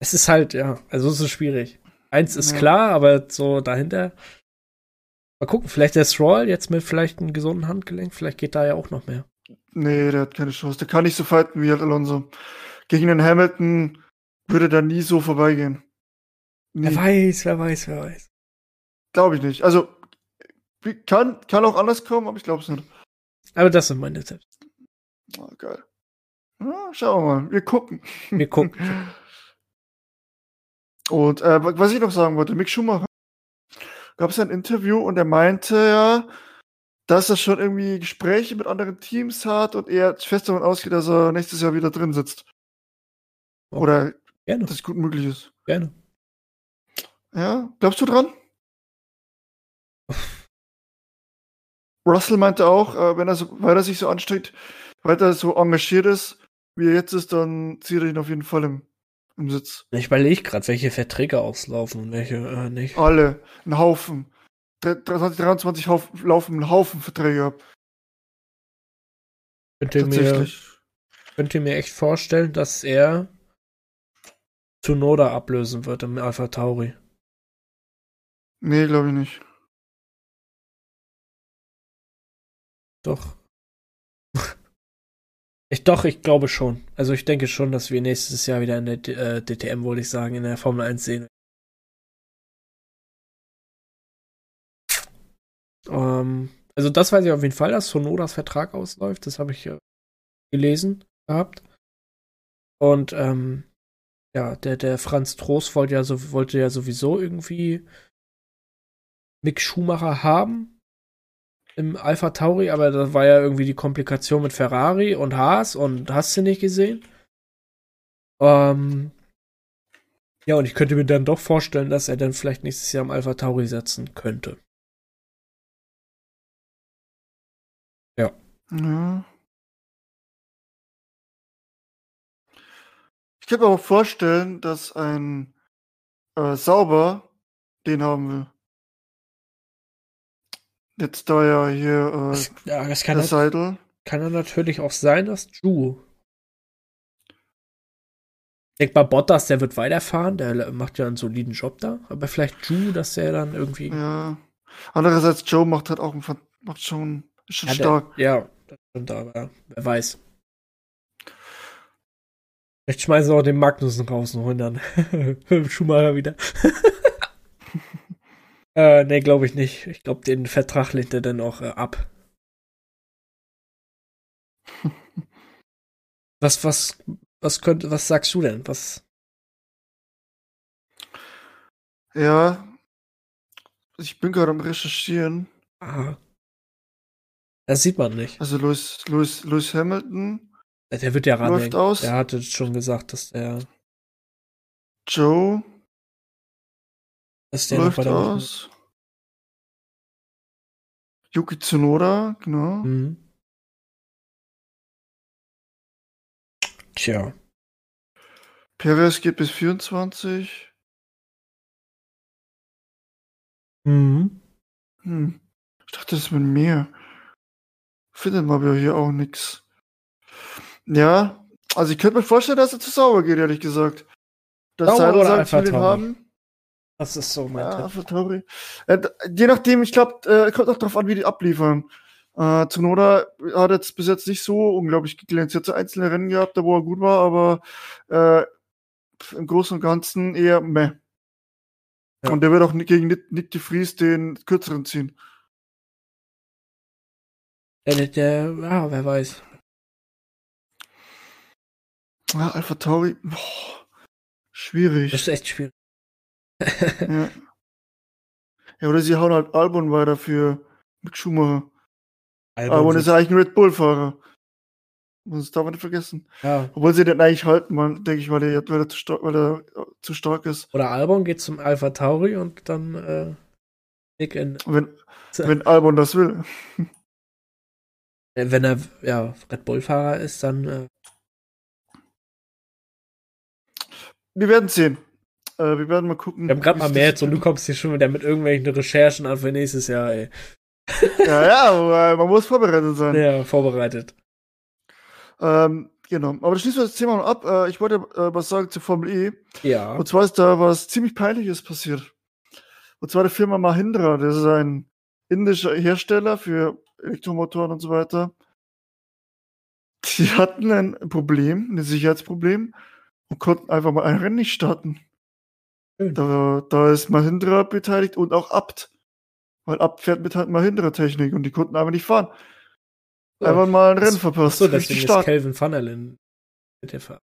Es ist halt, ja, also es ist schwierig. Eins ist ja. klar, aber so dahinter. Mal gucken, vielleicht der Stroll jetzt mit vielleicht einem gesunden Handgelenk, vielleicht geht da ja auch noch mehr. Nee, der hat keine Chance. Der kann nicht so fighten wie halt Alonso. Gegen den Hamilton würde da nie so vorbeigehen. Nie. Wer weiß, wer weiß, wer weiß. Glaube ich nicht. Also, kann, kann auch anders kommen, aber ich glaube es nicht. Aber das sind meine Tipps. Oh, geil. Ja, schauen wir mal. Wir gucken. Wir gucken. [laughs] Und äh, was ich noch sagen wollte, Mick Schumacher gab es ein Interview und er meinte ja, dass er schon irgendwie Gespräche mit anderen Teams hat und er fest davon ausgeht, dass er nächstes Jahr wieder drin sitzt. Okay. Oder Gerne. dass es gut möglich ist. Gerne. Ja, glaubst du dran? [laughs] Russell meinte auch, äh, wenn er so, weil er sich so anstrengt, weil er so engagiert ist, wie er jetzt ist, dann zieht er ihn auf jeden Fall im im Sitz. Ich überlege gerade, welche Verträge auslaufen und welche äh, nicht. Alle, ein Haufen. 2023 laufen einen Haufen Verträge ab. Könnt ihr mir, könnt ihr mir echt vorstellen, dass er Tsunoda ablösen wird im Alpha Tauri? Nee, glaube ich nicht. Doch. Ich doch, ich glaube schon. Also ich denke schon, dass wir nächstes Jahr wieder in der äh, DTM, wollte ich sagen, in der Formel 1 sehen. Ähm, also das weiß ich auf jeden Fall, dass Sonodas Vertrag ausläuft. Das habe ich äh, gelesen gehabt. Und ähm, ja, der, der Franz Trost wollte ja, so, wollte ja sowieso irgendwie Mick Schumacher haben im Alpha Tauri, aber da war ja irgendwie die Komplikation mit Ferrari und Haas und hast du nicht gesehen. Ähm, ja, und ich könnte mir dann doch vorstellen, dass er dann vielleicht nächstes Jahr im Alpha Tauri setzen könnte. Ja. Ja. Ich könnte mir auch vorstellen, dass ein äh, Sauber den haben will. Jetzt da ja hier äh, das, ja, das kann, der Seidel. kann dann natürlich auch sein, dass Ju. Denk mal, Bottas, der wird weiterfahren, der macht ja einen soliden Job da, aber vielleicht Ju, dass der dann irgendwie. Ja. Andererseits, Joe macht halt auch einen, macht schon, ist schon ja, stark. Der, ja, das stimmt, aber wer weiß. Vielleicht schmeißen sie auch den Magnussen raus und holen dann [laughs] Schumacher wieder. [laughs] Äh, nee, glaube ich nicht. Ich glaube, den Vertrag lehnt er dann auch äh, ab. [laughs] was, was, was könnte, was sagst du denn? Was? Ja, ich bin gerade am Recherchieren. Aha. Das sieht man nicht. Also Lewis, Lewis, Lewis Hamilton. Der wird ja ran. Läuft aus. Der hatte schon gesagt, dass der. Joe ist der läuft aus. Yuki Tsunoda, genau. Mhm. Tja. Perez geht bis 24. Mhm. Hm. Ich dachte, das ist mit mir. Findet man aber hier auch nichts. Ja, also ich könnte mir vorstellen, dass er zu sauber geht, ehrlich gesagt. Das Seidel sagt, will haben. Das ist so mein ja, Tipp. Äh, je nachdem, ich glaube, äh, kommt auch darauf an, wie die abliefern. Äh, Zunoda hat jetzt bis jetzt nicht so unglaublich geglänzt. Er hat so einzelne Rennen gehabt, da wo er gut war, aber äh, im Großen und Ganzen eher meh. Ja. Und der wird auch gegen Nick, Nick de Vries den kürzeren ziehen. Der, der, ja, wer weiß. Ja, Alpha Tauri, boah, schwierig. Das ist echt schwierig ja. ja, oder sie hauen halt Albon weiter für Mick Schumacher. Albon, Albon ist ja eigentlich ein Red Bull-Fahrer. Das darf man nicht vergessen. Ja. Obwohl sie den eigentlich halten, man, denke ich, weil er, weil, er zu stark, weil er zu stark ist. Oder Albon geht zum Alpha Tauri und dann äh, Nick in. Wenn, wenn Albon das will. Wenn er ja Red Bull-Fahrer ist, dann. Äh Wir werden sehen. Äh, wir werden mal gucken. Wir haben gerade mal mehr jetzt und du kommst hier schon wieder mit irgendwelchen Recherchen an für nächstes Jahr, ey. ja, ja, man muss vorbereitet sein. Ja, vorbereitet. Ähm, genau. Aber das schließen wir das Thema noch ab. Äh, ich wollte äh, was sagen zur Formel E. Ja. Und zwar ist da was ziemlich Peinliches passiert. Und zwar die Firma Mahindra. Das ist ein indischer Hersteller für Elektromotoren und so weiter. Die hatten ein Problem, ein Sicherheitsproblem und konnten einfach mal ein Rennen nicht starten. Da, da ist Mahindra beteiligt und auch Abt. Weil Abt fährt mit halt Mahindra-Technik und die konnten einfach nicht fahren. Einfach mal ein Rennen verpasst. So, deswegen ist Calvin Funnel mit der Fahrt.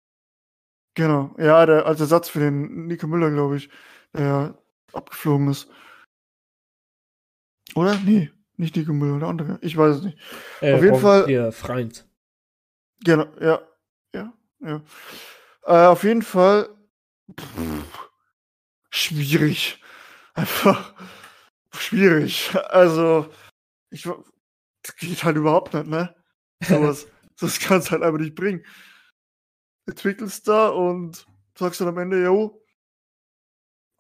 Genau. Ja, der als Ersatz für den Nico Müller, glaube ich, der abgeflogen ist. Oder? Nee, nicht Nico Müller, der andere. Ich weiß es nicht. Äh, auf jeden Fall. Hier, Freund. Genau, ja. Ja, ja. Äh, auf jeden Fall. Pff, schwierig. Einfach schwierig. Also, ich, das geht halt überhaupt nicht, ne? Sowas. [laughs] das kannst halt einfach nicht bringen. Entwickelst da und sagst dann am Ende, jo,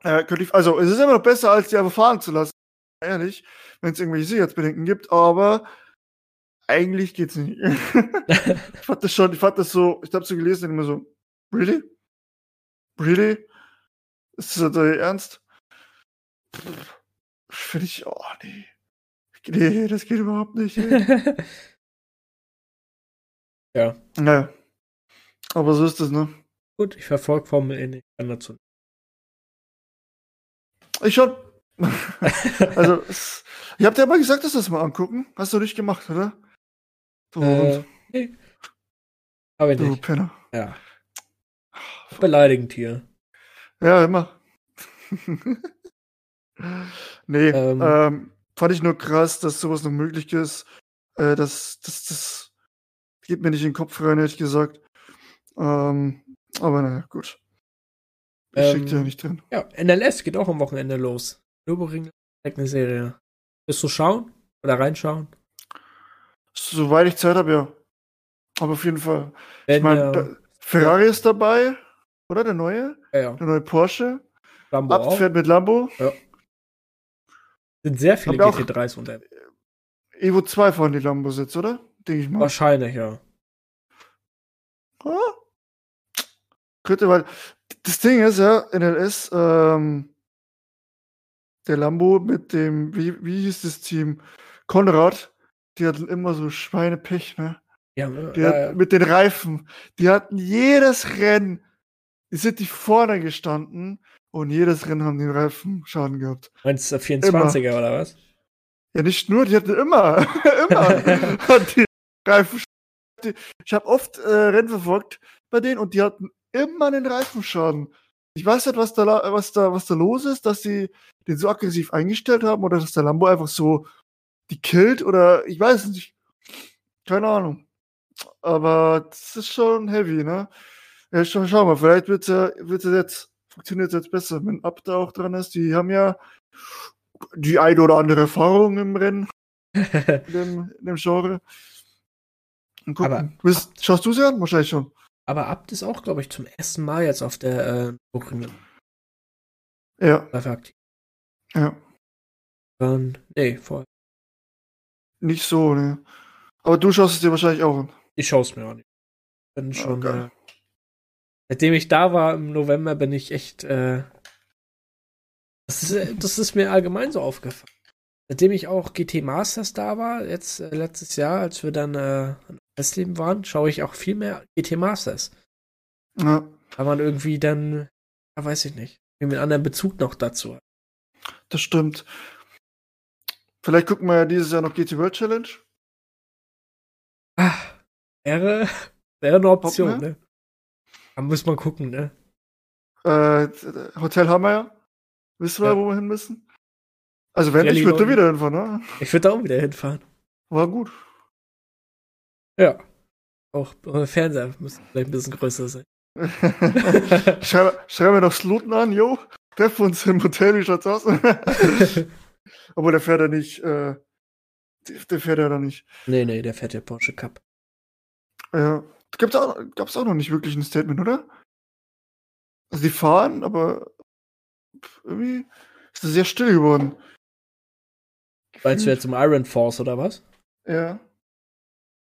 äh, könnte ich, also, es ist immer noch besser, als die einfach fahren zu lassen. ehrlich, wenn es irgendwelche Sicherheitsbedenken gibt, aber eigentlich geht's nicht. [laughs] ich fand das schon, ich fand das so, ich habe so gelesen und immer so, really? Really? Ist das dein Ernst? Finde ich, oh nee. Nee, das geht überhaupt nicht. [laughs] ja. Naja. Aber so ist das, ne? Gut, ich verfolge Formel E nicht. Kann dazu. Ich schon. [laughs] also, es, ich hab dir aber gesagt, dass wir das mal angucken. Hast du nicht gemacht, oder? Du, äh, nee. Aber nicht. Du Penner. Ja. Beleidigend hier. Ja, immer. [laughs] nee, ähm, ähm, fand ich nur krass, dass sowas noch möglich ist. Äh, das, das, das geht mir nicht in den Kopf rein, ehrlich gesagt. Ähm, aber naja, gut. Ich ähm, ja nicht drin. Ja, NLS geht auch am Wochenende los. Nürburgring eine Serie. Willst du schauen? Oder reinschauen? Soweit ich Zeit habe, ja. Aber auf jeden Fall. Wenn, ich meine, äh, Ferrari ist dabei, oder? Der neue? Ja, ja. Der neue Porsche. Lambo Abfährt auch. mit Lambo. Ja. Sind sehr viele GT3s unter. Evo 2 fahren die Lambos jetzt, oder? Denke ich mal. Wahrscheinlich, ja. Ah. Könnte, weil das Ding ist ja, NLS, ähm, der Lambo mit dem, wie, wie hieß das Team? Konrad, die hatten immer so Schweinepech, ne? Ja, die äh, hatten, mit den Reifen. Die hatten jedes Rennen, die sind die vorne gestanden und jedes Rennen haben den Reifen Schaden gehabt. Meinst du 24er immer. oder was? Ja, nicht nur, die hatten immer, [laughs] immer [laughs] die Reifen. Ich habe oft äh, Rennen verfolgt bei denen und die hatten immer einen Reifenschaden. Ich weiß nicht, was da, was da, was da los ist, dass sie den so aggressiv eingestellt haben oder dass der Lambo einfach so die killt oder ich weiß nicht. Keine Ahnung. Aber das ist schon heavy, ne? Ja, schau, schau mal, vielleicht wird ja, wird jetzt, funktioniert jetzt besser, wenn Abda auch dran ist. Die haben ja die eine oder andere Erfahrung im Rennen, [laughs] in, dem, in dem Genre. Und gucken. Aber, Bist, schaust du sie an? Wahrscheinlich schon. Aber Abt ist auch, glaube ich, zum ersten Mal jetzt auf der äh, Programm. Ja. aktiv. Ja. Ähm, nee, voll. Nicht so, ne. Aber du schaust es dir wahrscheinlich auch an. Ich schaue es mir auch nicht. Bin schon. Okay. Seitdem ich da war im November, bin ich echt. Äh, das, ist, äh, das ist mir allgemein so aufgefallen. Seitdem ich auch GT Masters da war, jetzt äh, letztes Jahr, als wir dann äh, Festleben waren, schaue ich auch viel mehr GT Masters. Ja. Da man irgendwie dann, ja, weiß ich nicht, irgendwie einen anderen Bezug noch dazu hat. Das stimmt. Vielleicht gucken wir ja dieses Jahr noch GT World Challenge. Ach, wäre, [laughs] wäre eine Option, ne? Da muss man gucken, ne? Äh, Hotel haben wir ja. Wissen wir, ja. wo wir hin müssen? Also wenn, ich würde da wieder hinfahren, ne? Ich würde da auch wieder hinfahren. War gut. Ja. Auch euer Fernseher müsste vielleicht ein bisschen größer sein. [laughs] schreiben, schreiben wir noch Sluten an, jo. Treffen uns im Hotel, wie schaut's aus? [laughs] Aber der fährt ja nicht, äh, der fährt ja da nicht. Nee, nee, der fährt ja Porsche Cup. Ja. Gibt's auch, gab's auch noch nicht wirklich ein Statement, oder? Also die fahren, aber irgendwie ist es sehr still geworden. Meinst du jetzt im Iron Force oder was? Ja.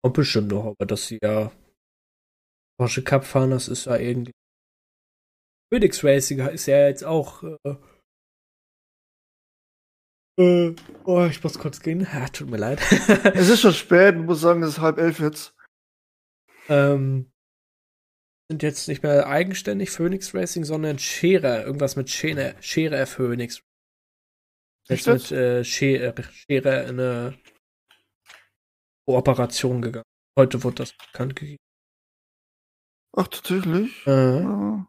Und bestimmt noch, aber dass sie ja Porsche Cup fahren, das ist ja irgendwie. Phoenix Racing ist ja jetzt auch. Äh, äh, oh, ich muss kurz gehen. Ja, tut mir leid. es ist schon spät, ich muss sagen, es ist halb elf jetzt. Ähm, sind jetzt nicht mehr eigenständig Phoenix Racing, sondern Scherer. Irgendwas mit Scherer, Scherer Phoenix Jetzt mit äh, Schere, Schere in eine Kooperation gegangen. Heute wurde das bekannt gegeben. Ach, tatsächlich? Äh. Ja.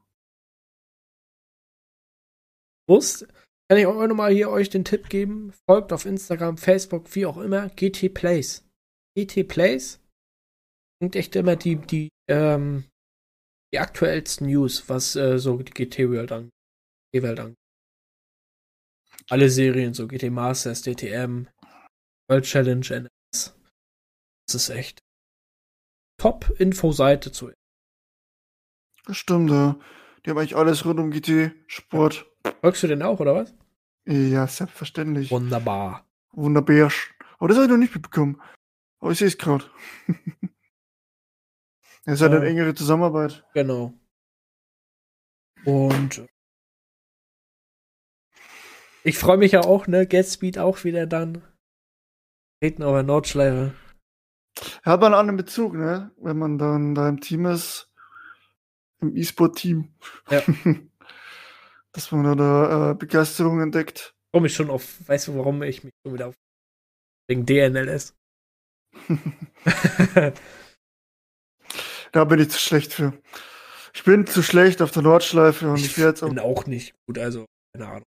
Wusst, kann ich auch nochmal hier euch den Tipp geben. Folgt auf Instagram, Facebook, wie auch immer, GT Plays. GT Plays bringt echt immer die, die, ähm, die aktuellsten News, was äh, so die GT-Welt angeht. angeht alle Serien, so GT Masters, DTM, World Challenge, NS. Das ist echt Top-Info-Seite zu. Stimmt, ja. Die haben eigentlich alles rund um GT, Sport. Folgst du denn auch, oder was? Ja, selbstverständlich. Wunderbar. Wunderbar. Aber das habe ich noch nicht mitbekommen. Aber ich sehe es gerade. [laughs] Es ist halt Ja. eine engere Zusammenarbeit. Genau. Und ich freue mich ja auch, ne? Gatspeed auch wieder dann. Treten auf der Nordschleife. Hat man einen anderen Bezug, ne? Wenn man dann da im Team ist, im E-Sport-Team. Ja. [laughs] Dass man da äh, Begeisterung entdeckt. Komme ich schon auf, weißt du, warum ich mich schon wieder auf. Wegen DNLS. [laughs] [laughs] Da bin ich zu schlecht für. Ich bin zu schlecht auf der Nordschleife und ich, ich werde jetzt auch. bin auch nicht gut, also, keine Ahnung.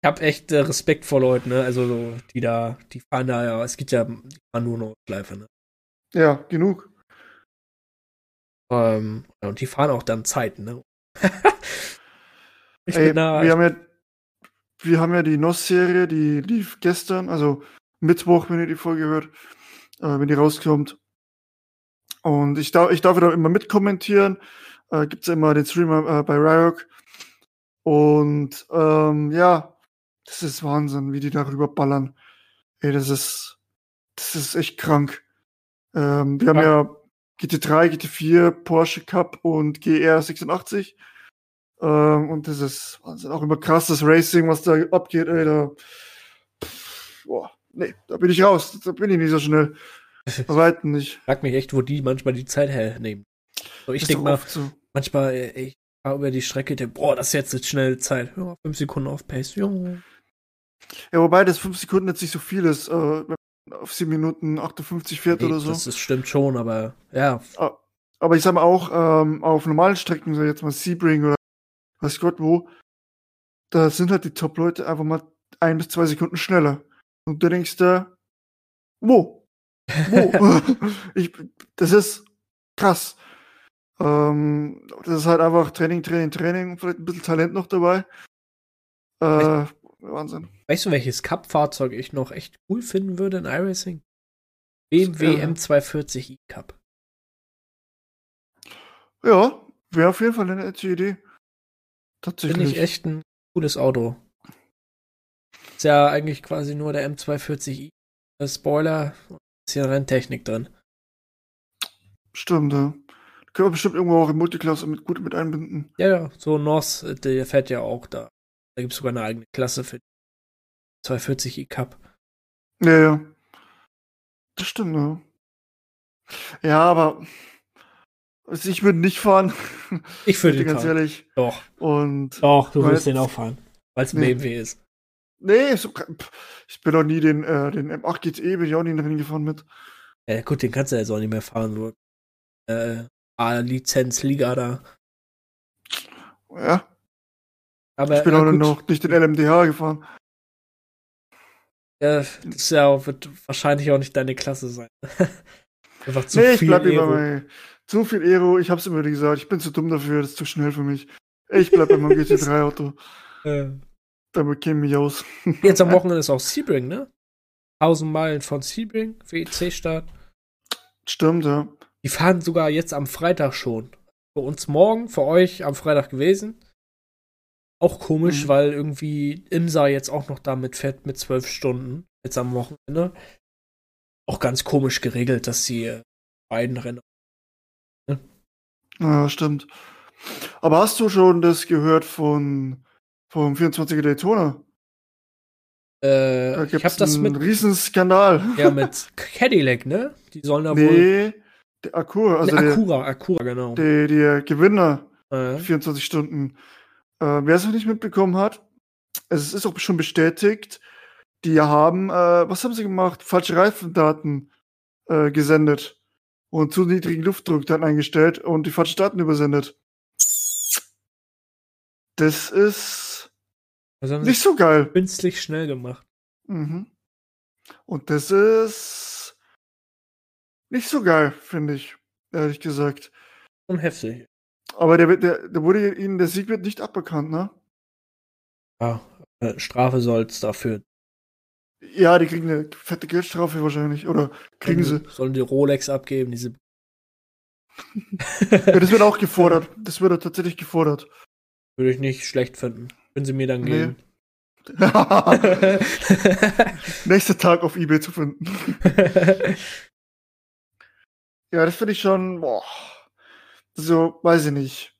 Ich habe echt äh, Respekt vor Leuten, ne? Also, so, die da, die fahren da ja, es gibt ja, die fahren nur Nordschleife, ne? Ja, genug. Ähm, und die fahren auch dann Zeiten, ne? [laughs] ich Ey, bin da, wir haben ja, wir haben ja die NOS-Serie, die lief gestern, also Mittwoch, wenn ihr die Folge hört, äh, wenn die rauskommt. Und ich darf, ich darf da immer mitkommentieren. Äh, gibt's ja immer den Streamer äh, bei Ryok. Und ähm, ja, das ist Wahnsinn, wie die darüber ballern. Ey, das ist, das ist echt krank. Ähm, wir haben Ja. ja GT3, GT4, Porsche Cup und GR 86. Ähm, und das ist Wahnsinn. Auch immer krass, das Racing, was da abgeht, ey, da. Pff, boah, nee, da bin ich raus. Da bin ich nicht so schnell. Weitem nicht. frag mich echt, wo die manchmal die Zeit hernehmen. So, ich denke mal, so. manchmal, äh, ich fahre über die Strecke, denk, boah, das ist jetzt eine schnelle Zeit. Ja, fünf Sekunden auf Pace. Ja. Ja, wobei das 5 Sekunden jetzt nicht so viel ist, äh, wenn man auf 7 Minuten 58 fährt Nee, oder so. Das ist, stimmt schon, aber ja, Aber ich sag mal auch, ähm, auf normalen Strecken, so jetzt mal Sebring oder weiß Gott wo, da sind halt die Top-Leute einfach mal ein bis zwei Sekunden schneller. Und du denkst da, wo? Wo? [laughs] ich, das ist krass. Ähm, das ist halt einfach Training, Training, Training, vielleicht ein bisschen Talent noch dabei. Äh, Wahnsinn. weißt du, welches Cup-Fahrzeug ich noch echt cool finden würde in iRacing? BMW Ja. M240i Cup. Ja, wäre auf jeden Fall eine nette Idee. Finde Tatsächlich. ich echt ein cooles Auto. Ist ja eigentlich quasi nur der M240i. Der Spoiler, bisschen Renntechnik drin. Stimmt, ja. Können wir bestimmt irgendwo auch im Multiklasse mit, gut mit einbinden. Ja, ja, so Nos, der fährt ja auch da. Da gibt es sogar eine eigene Klasse für 240i Cup. Ja, ja. Das stimmt, ja. Ja, aber also ich würde nicht fahren. Ich würde [laughs] Bin den ganz fahren. ehrlich. Doch, Und doch, du willst den auch fahren. Weil es ein Nee. BMW ist. Nee, so, ich bin noch nie den, äh, den M8 GTE, bin ich auch nie drin gefahren mit. Ja, gut, den kannst du jetzt auch nicht mehr fahren. So. Äh, A-Lizenz-Liga da. Ja, Aber ich bin ja, auch gut, noch nicht den LMDH gefahren. äh, das ist ja, wird wahrscheinlich auch nicht deine Klasse sein. [laughs] Einfach zu nee, ich viel bleib immer Aero. bei zu viel Aero. Ich hab's immer gesagt, ich bin zu dumm dafür, das ist zu schnell für mich. Ich bleib bei meinem [laughs] GT3-Auto. Äh, Damit käme ich aus. [laughs] Jetzt am Wochenende ist auch Sebring, ne? 1000 Meilen von Sebring, WEC-Start. Stimmt, ja. Die fahren sogar jetzt am Freitag schon. Für uns morgen, für euch am Freitag gewesen. Auch komisch, Mhm. weil irgendwie Imsa jetzt auch noch damit fährt mit zwölf Stunden, jetzt am Wochenende. Auch ganz komisch geregelt, dass die äh, beiden Rennen. Ja, stimmt. Aber hast du schon das gehört von vom 24er Daytona? Äh, Da ich hab das mit, Riesenskandal. ja, [laughs] mit Cadillac, ne? Die sollen da wohl. nee, der Acura, also ne, der, Acura, Acura, genau. der, der Gewinner, äh, 24 Stunden. Äh, Wer es noch nicht mitbekommen hat, es ist auch schon bestätigt, die haben, äh, was haben sie gemacht? Falsche Reifendaten äh, gesendet und zu niedrigen Luftdruck dann eingestellt und die falschen Daten übersendet. Das ist also nicht so geil. künstlich schnell gemacht. Mhm. Und das ist nicht so geil, finde ich, ehrlich gesagt. Und heftig. Aber der, wird- der, der wurde ihnen, der Sieg wird nicht aberkannt, ne? Ja, äh, Strafe soll's dafür. Ja, die kriegen eine fette Geldstrafe wahrscheinlich. Oder kriegen sie. Sollen die Rolex abgeben, diese. [laughs] [laughs] Ja, das wird auch gefordert. Das wird tatsächlich gefordert. Würde ich nicht schlecht finden. Können sie mir dann Nee. geben. [laughs] Nächster Tag auf Ebay zu finden. [laughs] ja, das finde ich schon, boah. So, weiß ich nicht.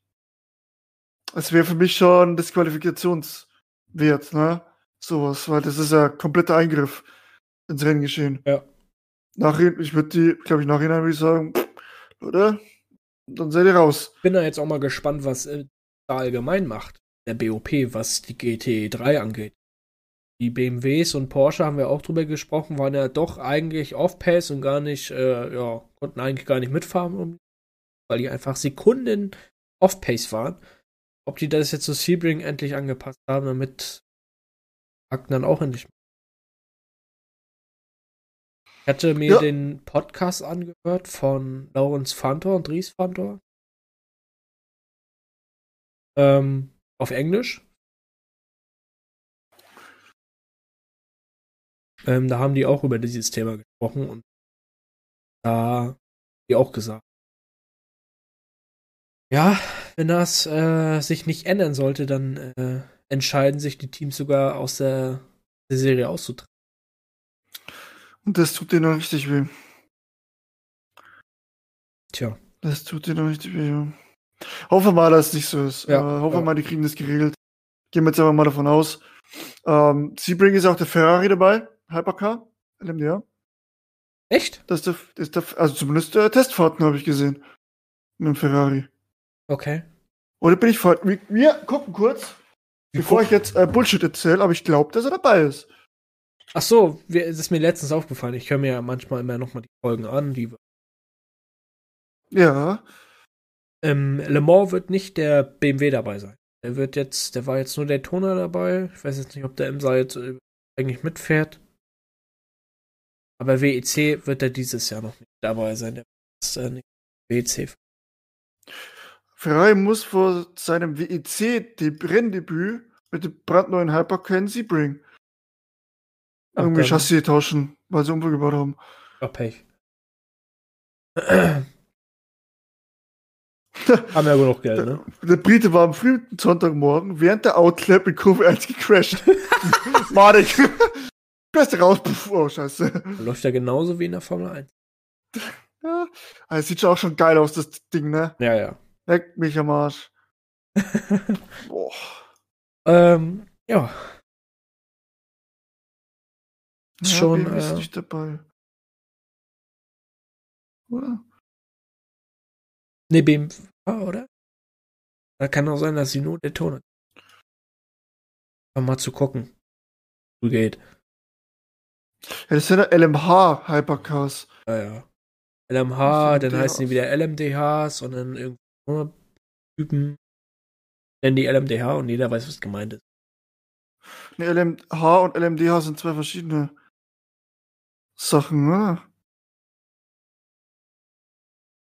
Das wäre für mich schon Disqualifikationswert, ne? Sowas, weil das ist ja kompletter Eingriff ins Renngeschehen. Ja. Nachhin, ich würde die, glaube ich, nachhinein würde ich sagen, oder? Dann seid ihr raus. Bin da jetzt auch mal gespannt, was äh, da allgemein macht, der BOP, was die GT3 angeht. Die BMWs und Porsche haben wir auch drüber gesprochen, waren ja doch eigentlich off-pace und gar nicht, äh, ja, konnten eigentlich gar nicht mitfahren, weil die einfach Sekunden off-pace waren. Ob die das jetzt zu Sebring endlich angepasst haben, damit Akten dann auch endlich. Ich hatte mir Ja. den Podcast angehört von Lawrence Fantor und Dries Fantor. Ähm, auf Englisch. Ähm, da haben die auch über dieses Thema gesprochen und da die auch gesagt. Ja, wenn das äh, sich nicht ändern sollte, dann äh, entscheiden sich die Teams sogar aus der, der Serie auszutreten. Und das tut dir noch richtig weh. Tja, Das tut dir noch richtig weh. ja. Hoffen wir mal, dass es nicht so ist. Ja, äh, hoffen wir ja. mal, die kriegen das geregelt. Gehen wir jetzt einfach mal davon aus. Ähm, Sebring ist auch der Ferrari dabei. Hypercar. LMDA. echt? Das ist der, das ist der, also zumindest äh, Testfahrten habe ich gesehen. Mit dem Ferrari. Okay. Oder bin ich falsch? Wir, wir gucken kurz, bevor ich jetzt äh, Bullshit erzähle, aber ich glaube, dass er dabei ist. Ach so, wir, es ist mir letztens aufgefallen. Ich höre mir ja manchmal immer noch mal die Folgen an. Die, Ja. Ähm, Le Mans wird nicht der BMW dabei sein. Der wird jetzt, der war jetzt nur der Toner dabei. Ich weiß jetzt nicht, ob der Imsa jetzt äh, eigentlich mitfährt. Aber WEC wird er dieses Jahr noch nicht dabei sein. Der ist äh, nicht WEC. Ferrari muss vor seinem WEC-Renndebüt mit dem brandneuen Sebring Ach, irgendwie Chassis tauschen, weil sie umgebaut haben. Ach, Pech. [laughs] Haben ja genug Geld, ne? Der Brite war am frühen Sonntagmorgen während der Outlap in Kurve 1 gecrashed. [laughs] Madig. Beste [laughs] raus. Puff, oh, scheiße. Läuft ja genauso wie in der Formel 1. Ja. Also, sieht schon auch schon geil aus, das Ding, ne? Ja, ja. Leck mich am Arsch. Boah. Ähm, ja. Ist Ja, schon, BMW ist äh, nicht dabei. Oder? Ne, BMW, oder? Da kann auch sein, dass sie nur der Ton hat. Um mal zu gucken. Wie geht. Ja, das sind ja LMH Hypercars. Ja, ja. LMH, dann heißen die wieder LMDHs und dann irgendwie nur Typen nennen die LMDH und jeder weiß, was gemeint ist. Ne, LMH und LMDH sind zwei verschiedene Sachen, ne?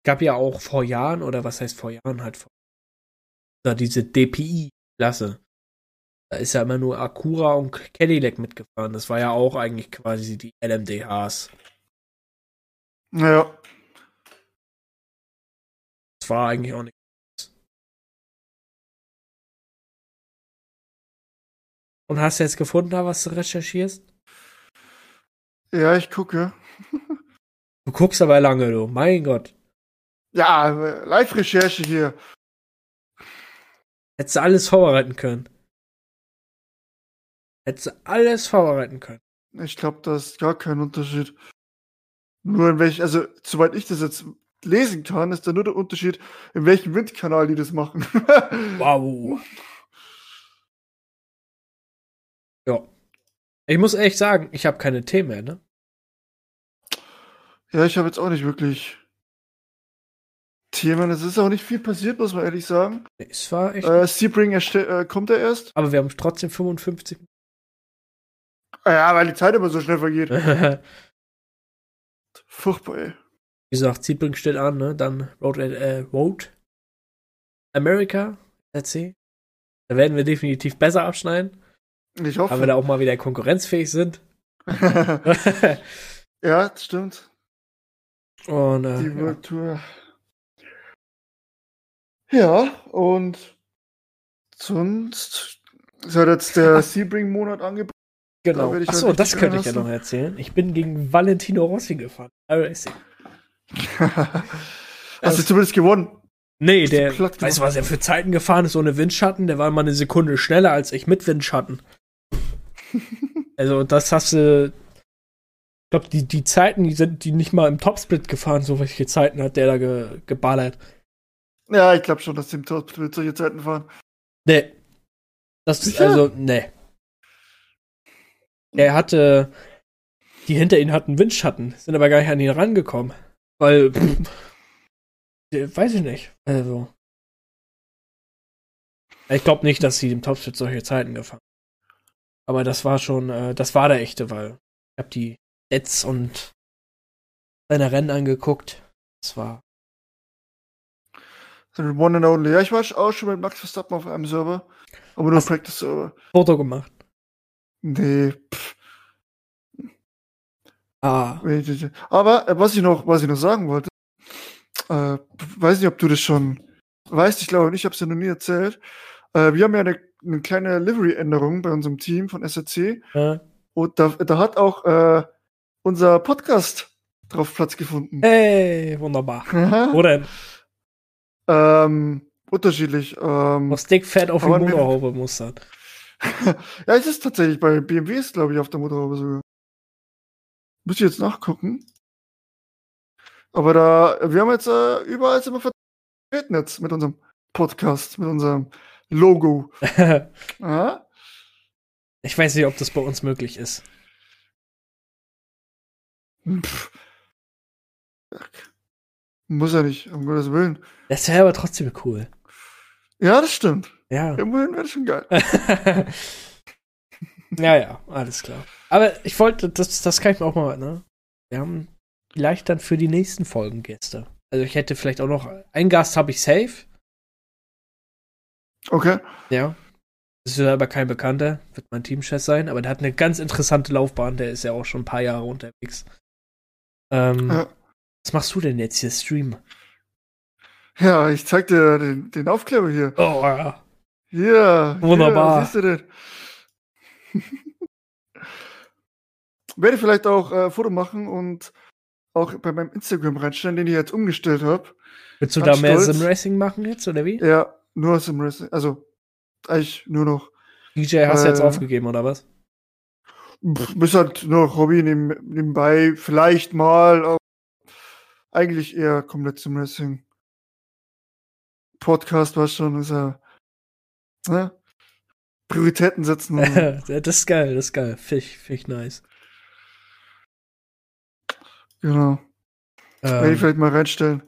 Gab ja auch vor Jahren, oder was heißt vor Jahren halt vor, da diese DPI-Klasse. Da ist ja immer nur Acura und Cadillac mitgefahren. Das war ja auch eigentlich quasi die LMDHs. Naja. Das war eigentlich auch nicht. Und hast du jetzt gefunden, da was du recherchierst? Ja, ich gucke. Du guckst aber lange, du. Mein Gott. Ja, Live-Recherche hier. Hättest du alles vorbereiten können. Hättest du alles vorbereiten können. Ich glaube, da ist gar kein Unterschied. Nur in welchem, also soweit ich das jetzt lesen kann, ist da nur der Unterschied, in welchem Windkanal die das machen. [laughs] Wow. Ja. Ich muss echt sagen, ich habe keine Themen mehr, ne? Ja, ich habe jetzt auch nicht wirklich Themen. Es ist auch nicht viel passiert, muss man ehrlich sagen. Nee, Es war echt. Äh, Sebring äh, kommt er erst. aber wir haben trotzdem 55. Ah Ja, weil die Zeit immer so schnell vergeht. Wie [laughs] Furchtbar, ey. gesagt, Sebring steht an, ne? Dann Road, äh, Road America, RC. Da werden wir definitiv besser abschneiden, Ich weil wir hoffe. da auch mal wieder konkurrenzfähig sind. [laughs] [laughs] ja, das stimmt. Und äh, Die ja. World Tour. Ja, und sonst Das hat jetzt der [laughs] Sebring-Monat angeboten. Genau. Da Achso, halt das könnte ich ja noch erzählen. Ich bin gegen Valentino Rossi gefahren. Racing. [laughs] Hast du zumindest gewonnen? Nee, der, platt weißt du, was er für Zeiten gefahren ist ohne Windschatten? Der war mal eine Sekunde schneller als ich mit Windschatten. [laughs] also, das hast du. Ich glaube, die, die Zeiten, die sind die nicht mal im Topsplit gefahren, so welche Zeiten hat der da ge, geballert. Ja, ich glaube schon, dass die im mit solche Zeiten fahren. Nee. Das ist Sicher? also, nee. Er hatte, die hinter ihm hatten Windschatten, sind aber gar nicht an ihn rangekommen. Weil, pff, weiß ich nicht. Also. Ich glaube nicht, dass sie im Topsplit solche Zeiten gefahren. Aber das war schon, äh, das war der echte, weil ich habe die Stats und seine Rennen angeguckt. Das war. So ein One and Only. Ja, ich war auch schon mit Max Verstappen auf einem Server. Aber nur Hast- Practice-Server. Foto gemacht. Nee, pff. Ah. Aber äh, was ich noch, was ich noch sagen wollte, äh, weiß nicht, ob du das schon weißt, ich glaube nicht, ich habe es ja noch nie erzählt. Äh, wir haben ja eine, eine kleine Livery-Änderung bei unserem Team von SRC Äh, und da, da hat auch äh, unser Podcast drauf Platz gefunden. hey, wunderbar. [laughs] Wo denn? Ähm, unterschiedlich. Ähm, Aus Dickfett auf die Motorhaube mustert. [laughs] ja, es ist tatsächlich bei BMW ist, glaube ich, auf der Motorhaube sogar. Muss ich jetzt nachgucken. Aber da, wir haben jetzt äh, überall sind wir vertreten jetzt mit unserem Podcast, mit unserem Logo. [laughs] Ja? ich weiß nicht, ob das bei uns möglich ist. Pff. Muss ja nicht, um Gottes Willen. Das wäre aber trotzdem cool. Ja, das stimmt. Ja. Immerhin wäre das schon geil. [laughs] ja, ja, alles klar. Aber ich wollte, das, das kann ich mir auch mal, ne? Wir haben vielleicht dann für die nächsten Folgen Gäste. Also ich hätte vielleicht auch noch, einen Gast habe ich safe. Okay. Ja. Das ist aber kein Bekannter, wird mein Teamchef sein, aber der hat eine ganz interessante Laufbahn, der ist ja auch schon ein paar Jahre unterwegs. Ähm, Ja. Was machst du denn jetzt hier, Stream? Ja, ich zeig dir den, den Aufkleber hier. Oh, ja. Hier. Wunderbar. Was siehst du denn? [laughs] Werde vielleicht auch äh, Foto machen und auch bei meinem Instagram reinstellen, den ich jetzt umgestellt habe. Willst du da mehr. Sim-Racing machen jetzt, oder wie? Ja, nur Sim Racing. Also, eigentlich nur noch. DJ hast du jetzt Äh, aufgegeben, oder was? Pff, Bis halt nur noch Hobby neben, nebenbei. Vielleicht mal, aber eigentlich eher komplett Sim Racing. Podcast war schon, ist ja. Ne? Prioritäten setzen. [laughs] das ist geil, das ist geil. Find ich nice. genau. Werde ich Ähm, vielleicht mal reinstellen.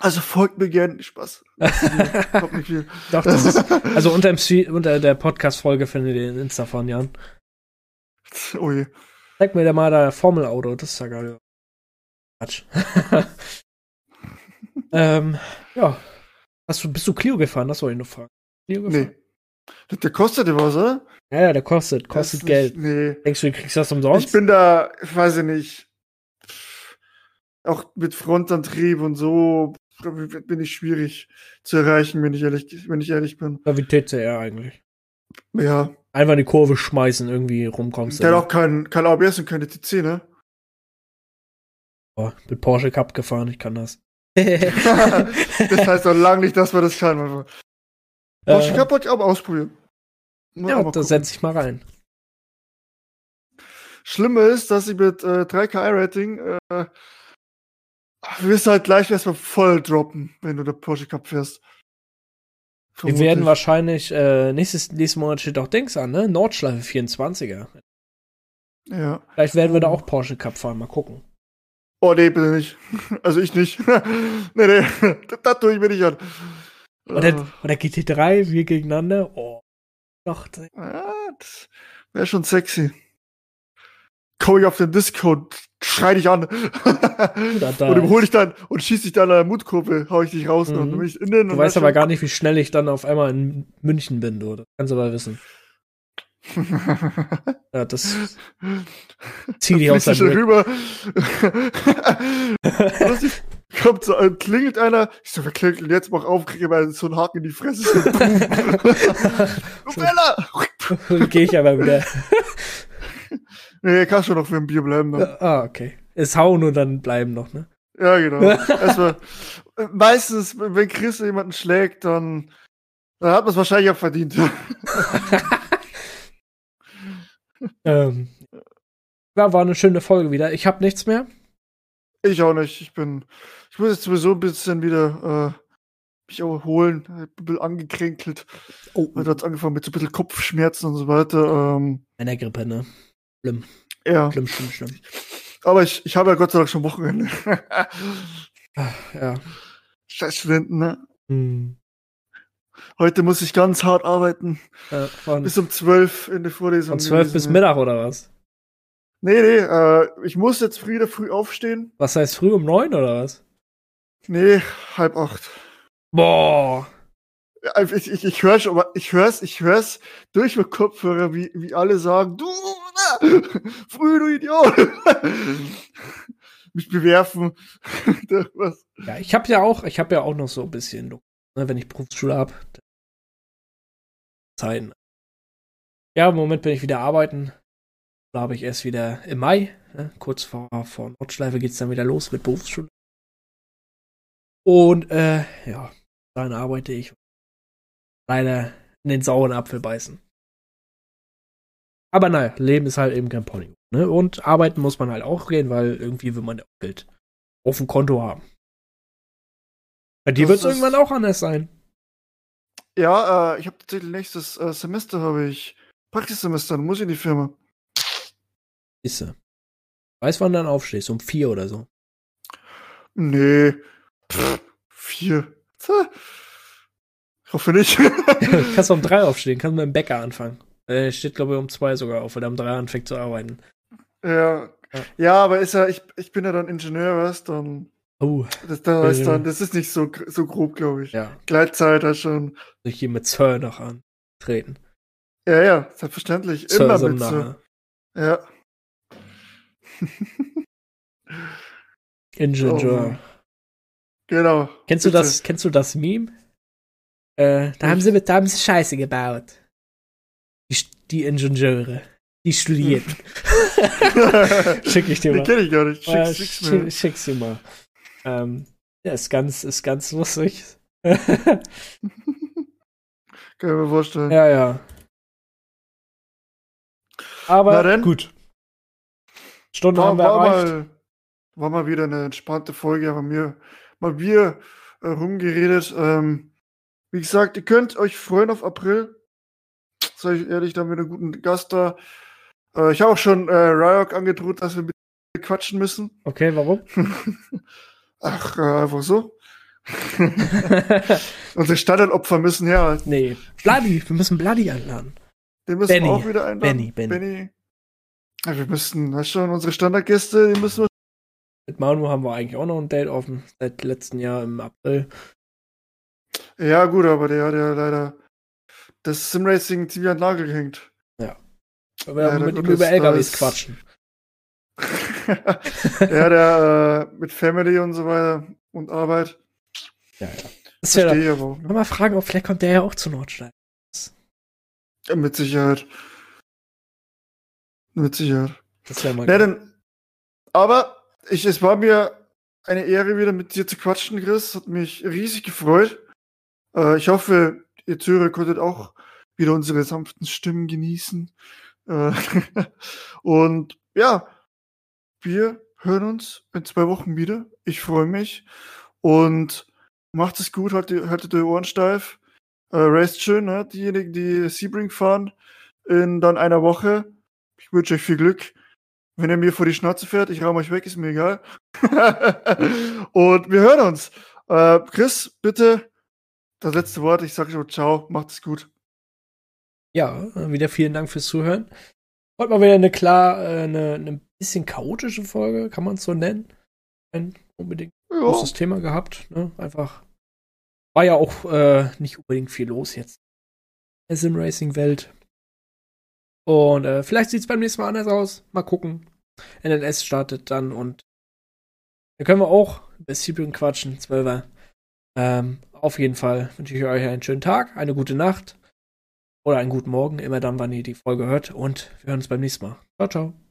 Also folgt mir gerne. Spaß. [laughs] Kommt nicht viel. doch, das ist, [laughs] also unter, dem unter der Podcast-Folge findet ihr den Insta von Jan. oh je. Zeig mir da mal da Formel-Auto, das ist ja geil. Quatsch. [laughs] ähm, ja. Hast du, bist du Clio gefahren? Das soll ich noch fragen. Clio gefahren? Nee. Der- kostet ja was, oder? Ja, ja, der kostet, Das kostet ist Geld. Nee. Denkst du, du kriegst das umsonst? Ich bin da, weiß ich nicht. Auch mit Frontantrieb und so bin ich schwierig zu erreichen, wenn ich ehrlich, wenn ich ehrlich bin. Oder wie TCR eigentlich. Ja. Einfach in die Kurve schmeißen, irgendwie rumkommst. Der hat auch kein, kein ABS und keine TC, ne? Oh, mit Porsche Cup gefahren, ich kann das. [laughs] das heißt auch lange nicht, dass wir das kann. Porsche Äh, Cup wollte ich auch mal ausprobieren. Auch Ja, mal da gucken. setz ich mal rein. Schlimme ist, dass ich mit äh, 3K rating äh, du wirst halt gleich erstmal voll droppen, wenn du der Porsche Cup fährst. Wir werden Vermutlich. wahrscheinlich, äh, nächstes, nächsten Monat steht auch Dings an, ne? Nordschleife 24er. Ja. Vielleicht werden wir da auch Porsche Cup fahren, mal gucken. Oh, nee, bitte nicht. Also ich nicht. [laughs] nee, nee. Das, [laughs] das tue ich mir nicht an. Oder, oder GT3, wir gegeneinander. Oh. Doch, Ja, wäre schon sexy. Komm ich auf den Discord, schrei dich an. [laughs] und hol dich dann und schieß dich dann an der Mutkurve, hau ich dich raus Mhm. und bin ich innen. Du weißt aber gar nicht, wie schnell ich dann auf einmal in München bin, du. Das kannst du aber wissen. [laughs] Ja, das zieh dich aus deinem rüber. [laughs] Lustig. kommt so, klingelt einer. Ich so, wer klingelt jetzt? Mach auf, kriege mal so einen Haken in die Fresse. So, [laughs] Bella! Gehe ich aber wieder. nee, kann schon noch für ein Bier bleiben. Dann. ah, okay. Es hauen und dann bleiben noch, ne? Ja, genau. Erstmal, meistens, wenn Chris jemanden schlägt, dann, dann hat man es wahrscheinlich auch verdient. Ähm, ja, war eine schöne Folge wieder. Ich habe nichts mehr. Ich auch nicht. Ich bin, ich muss jetzt sowieso ein bisschen wieder äh, mich erholen. Ich bin ein bisschen angekränkelt. Oh. Da hat angefangen mit so ein bisschen Kopfschmerzen und so weiter. Ähm, Grippe, ne? Schlimm. Ja. Schlimm, schlimm, schlimm. Aber ich, ich habe ja Gott sei Dank schon Wochenende. ja. Scheiß Studenten, ne? Hm. Heute muss ich ganz hart arbeiten. Äh, bis um zwölf in der Vorlesung. Von zwölf bis Mittag oder was? Nee, nee, äh, ich muss jetzt wieder früh aufstehen. Was heißt früh um neun oder was? Nee, halb acht. Boah. Ich, ich, ich höre schon, ich hör's, ich hör's durch mit Kopfhörer, wie, wie alle sagen, du, [laughs] früh, du Idiot. [laughs] Mich bewerfen. [laughs] Ja, ich habe ja auch, ich habe ja auch noch so ein bisschen, ne, wenn ich Berufsschule hab. Zeiten. Ja, im Moment bin ich wieder arbeiten. Da habe ich erst wieder im Mai, ne, kurz vor, vor Nordschleife geht's dann wieder los mit Berufsschule. Und äh, ja, dann arbeite ich leider in den sauren Apfel beißen. Aber naja, Leben ist halt eben kein Pony. Ne? Und arbeiten muss man halt auch gehen, weil irgendwie will man ja auch Geld auf dem Konto haben. Bei dir wird es irgendwann auch anders sein. Ja, äh, ich habe tatsächlich nächstes äh, Semester habe ich Praxissemester, dann muss ich in die Firma. Isse. Weiß, wann du dann aufstehst, um vier oder so. Nee. Pff, vier. Ich hoffe nicht. [laughs] kannst du um drei aufstehen, kannst mit dem Bäcker anfangen. Er steht, glaube ich, um zwei sogar auf, weil er um drei anfängt zu arbeiten. Ja. Ja, ja aber ist ja, ich, ich bin ja dann Ingenieur, weißt dann. Oh. Das, da ist dann, das ist nicht so, so grob, glaube ich. Ja. Gleitzeit da schon. Sich hier mit Sir noch antreten. Ja, ja, selbstverständlich. Sir Immer mit Sir. Ja. [laughs] Ingenieur. Oh, genau. Kennst du das, kennst du das Meme? Äh, da haben sie, da haben sie Scheiße gebaut. Die, die Ingenieure. Die studieren. [laughs] [laughs] schick ich dir mal. Die kenn ich gar nicht. Schick, äh, schick's mir. mir. Schick's dir mal. Ähm, ja, ist ganz, ist ganz lustig. [laughs] Kann ich mir vorstellen. Ja, ja. Aber gut. Stunde war, haben wir war, erreicht. mal, war mal wieder eine entspannte Folge, aber mir mal wir äh, rumgeredet. Ähm, wie gesagt, ihr könnt euch freuen auf April. Sag ich ehrlich, da haben wir einen guten Gast da. Äh, ich habe auch schon äh, Ryok angedroht, dass wir mit quatschen müssen. Okay, warum? [laughs] Ach, äh, einfach so. [laughs] Unsere Standardopfer müssen her. nee, Bloody, wir müssen Bloody einladen. Den müssen Benny. wir auch wieder einladen. Benny, Benny. Benny. Ja, wir müssen, weißt schon, unsere Standardgäste, die müssen wir. Mit Manu haben wir eigentlich auch noch ein Date offen, seit letztem Jahr im April. Ja, gut, aber der hat ja leider das Simracing ziemlich an den Nagel gehängt. Weil wir Leider mit ihm über LKWs quatschen. [laughs] ja, der äh, mit Family und so weiter und Arbeit. Ja, ja. Das Verstehe ich aber auch. Ne? mal fragen, ob vielleicht kommt der ja auch zu Nordstein. Ja, mit Sicherheit. Mit Sicherheit. Das wäre mal Ja, geil. denn, aber ich, es war mir eine Ehre, wieder mit dir zu quatschen, Chris. Hat mich riesig gefreut. Äh, ich hoffe, ihr Zuhörer konntet auch wieder unsere sanften Stimmen genießen. Äh, [laughs] und ja, wir hören uns in zwei Wochen wieder. Ich freue mich. Und macht es gut, haltet, haltet eure Ohren steif. Äh, raced schön, ne? diejenigen, die Sebring fahren, in dann einer Woche. Ich wünsche euch viel Glück. Wenn er mir vor die Schnauze fährt, ich raum euch weg, ist mir egal. [laughs] und wir hören uns. Äh, Chris, bitte das letzte Wort. Ich sage schon ciao, macht es gut. Ja, wieder vielen Dank fürs Zuhören. Heute mal wieder eine klar, äh, eine, eine bisschen chaotische Folge, kann man es so nennen. Ein unbedingt Ja, großes Thema gehabt. Ne? Einfach war ja auch äh, nicht unbedingt viel los jetzt in der Sim-Racing-Welt. Und äh, vielleicht sieht es beim nächsten Mal anders aus. Mal gucken. NNS startet dann und Da können wir auch über Sibyllen quatschen, 12er. Ähm, auf jeden Fall wünsche ich euch einen schönen Tag, eine gute Nacht oder einen guten Morgen, immer dann, wann ihr die Folge hört. Und wir hören uns beim nächsten Mal. Ciao, ciao.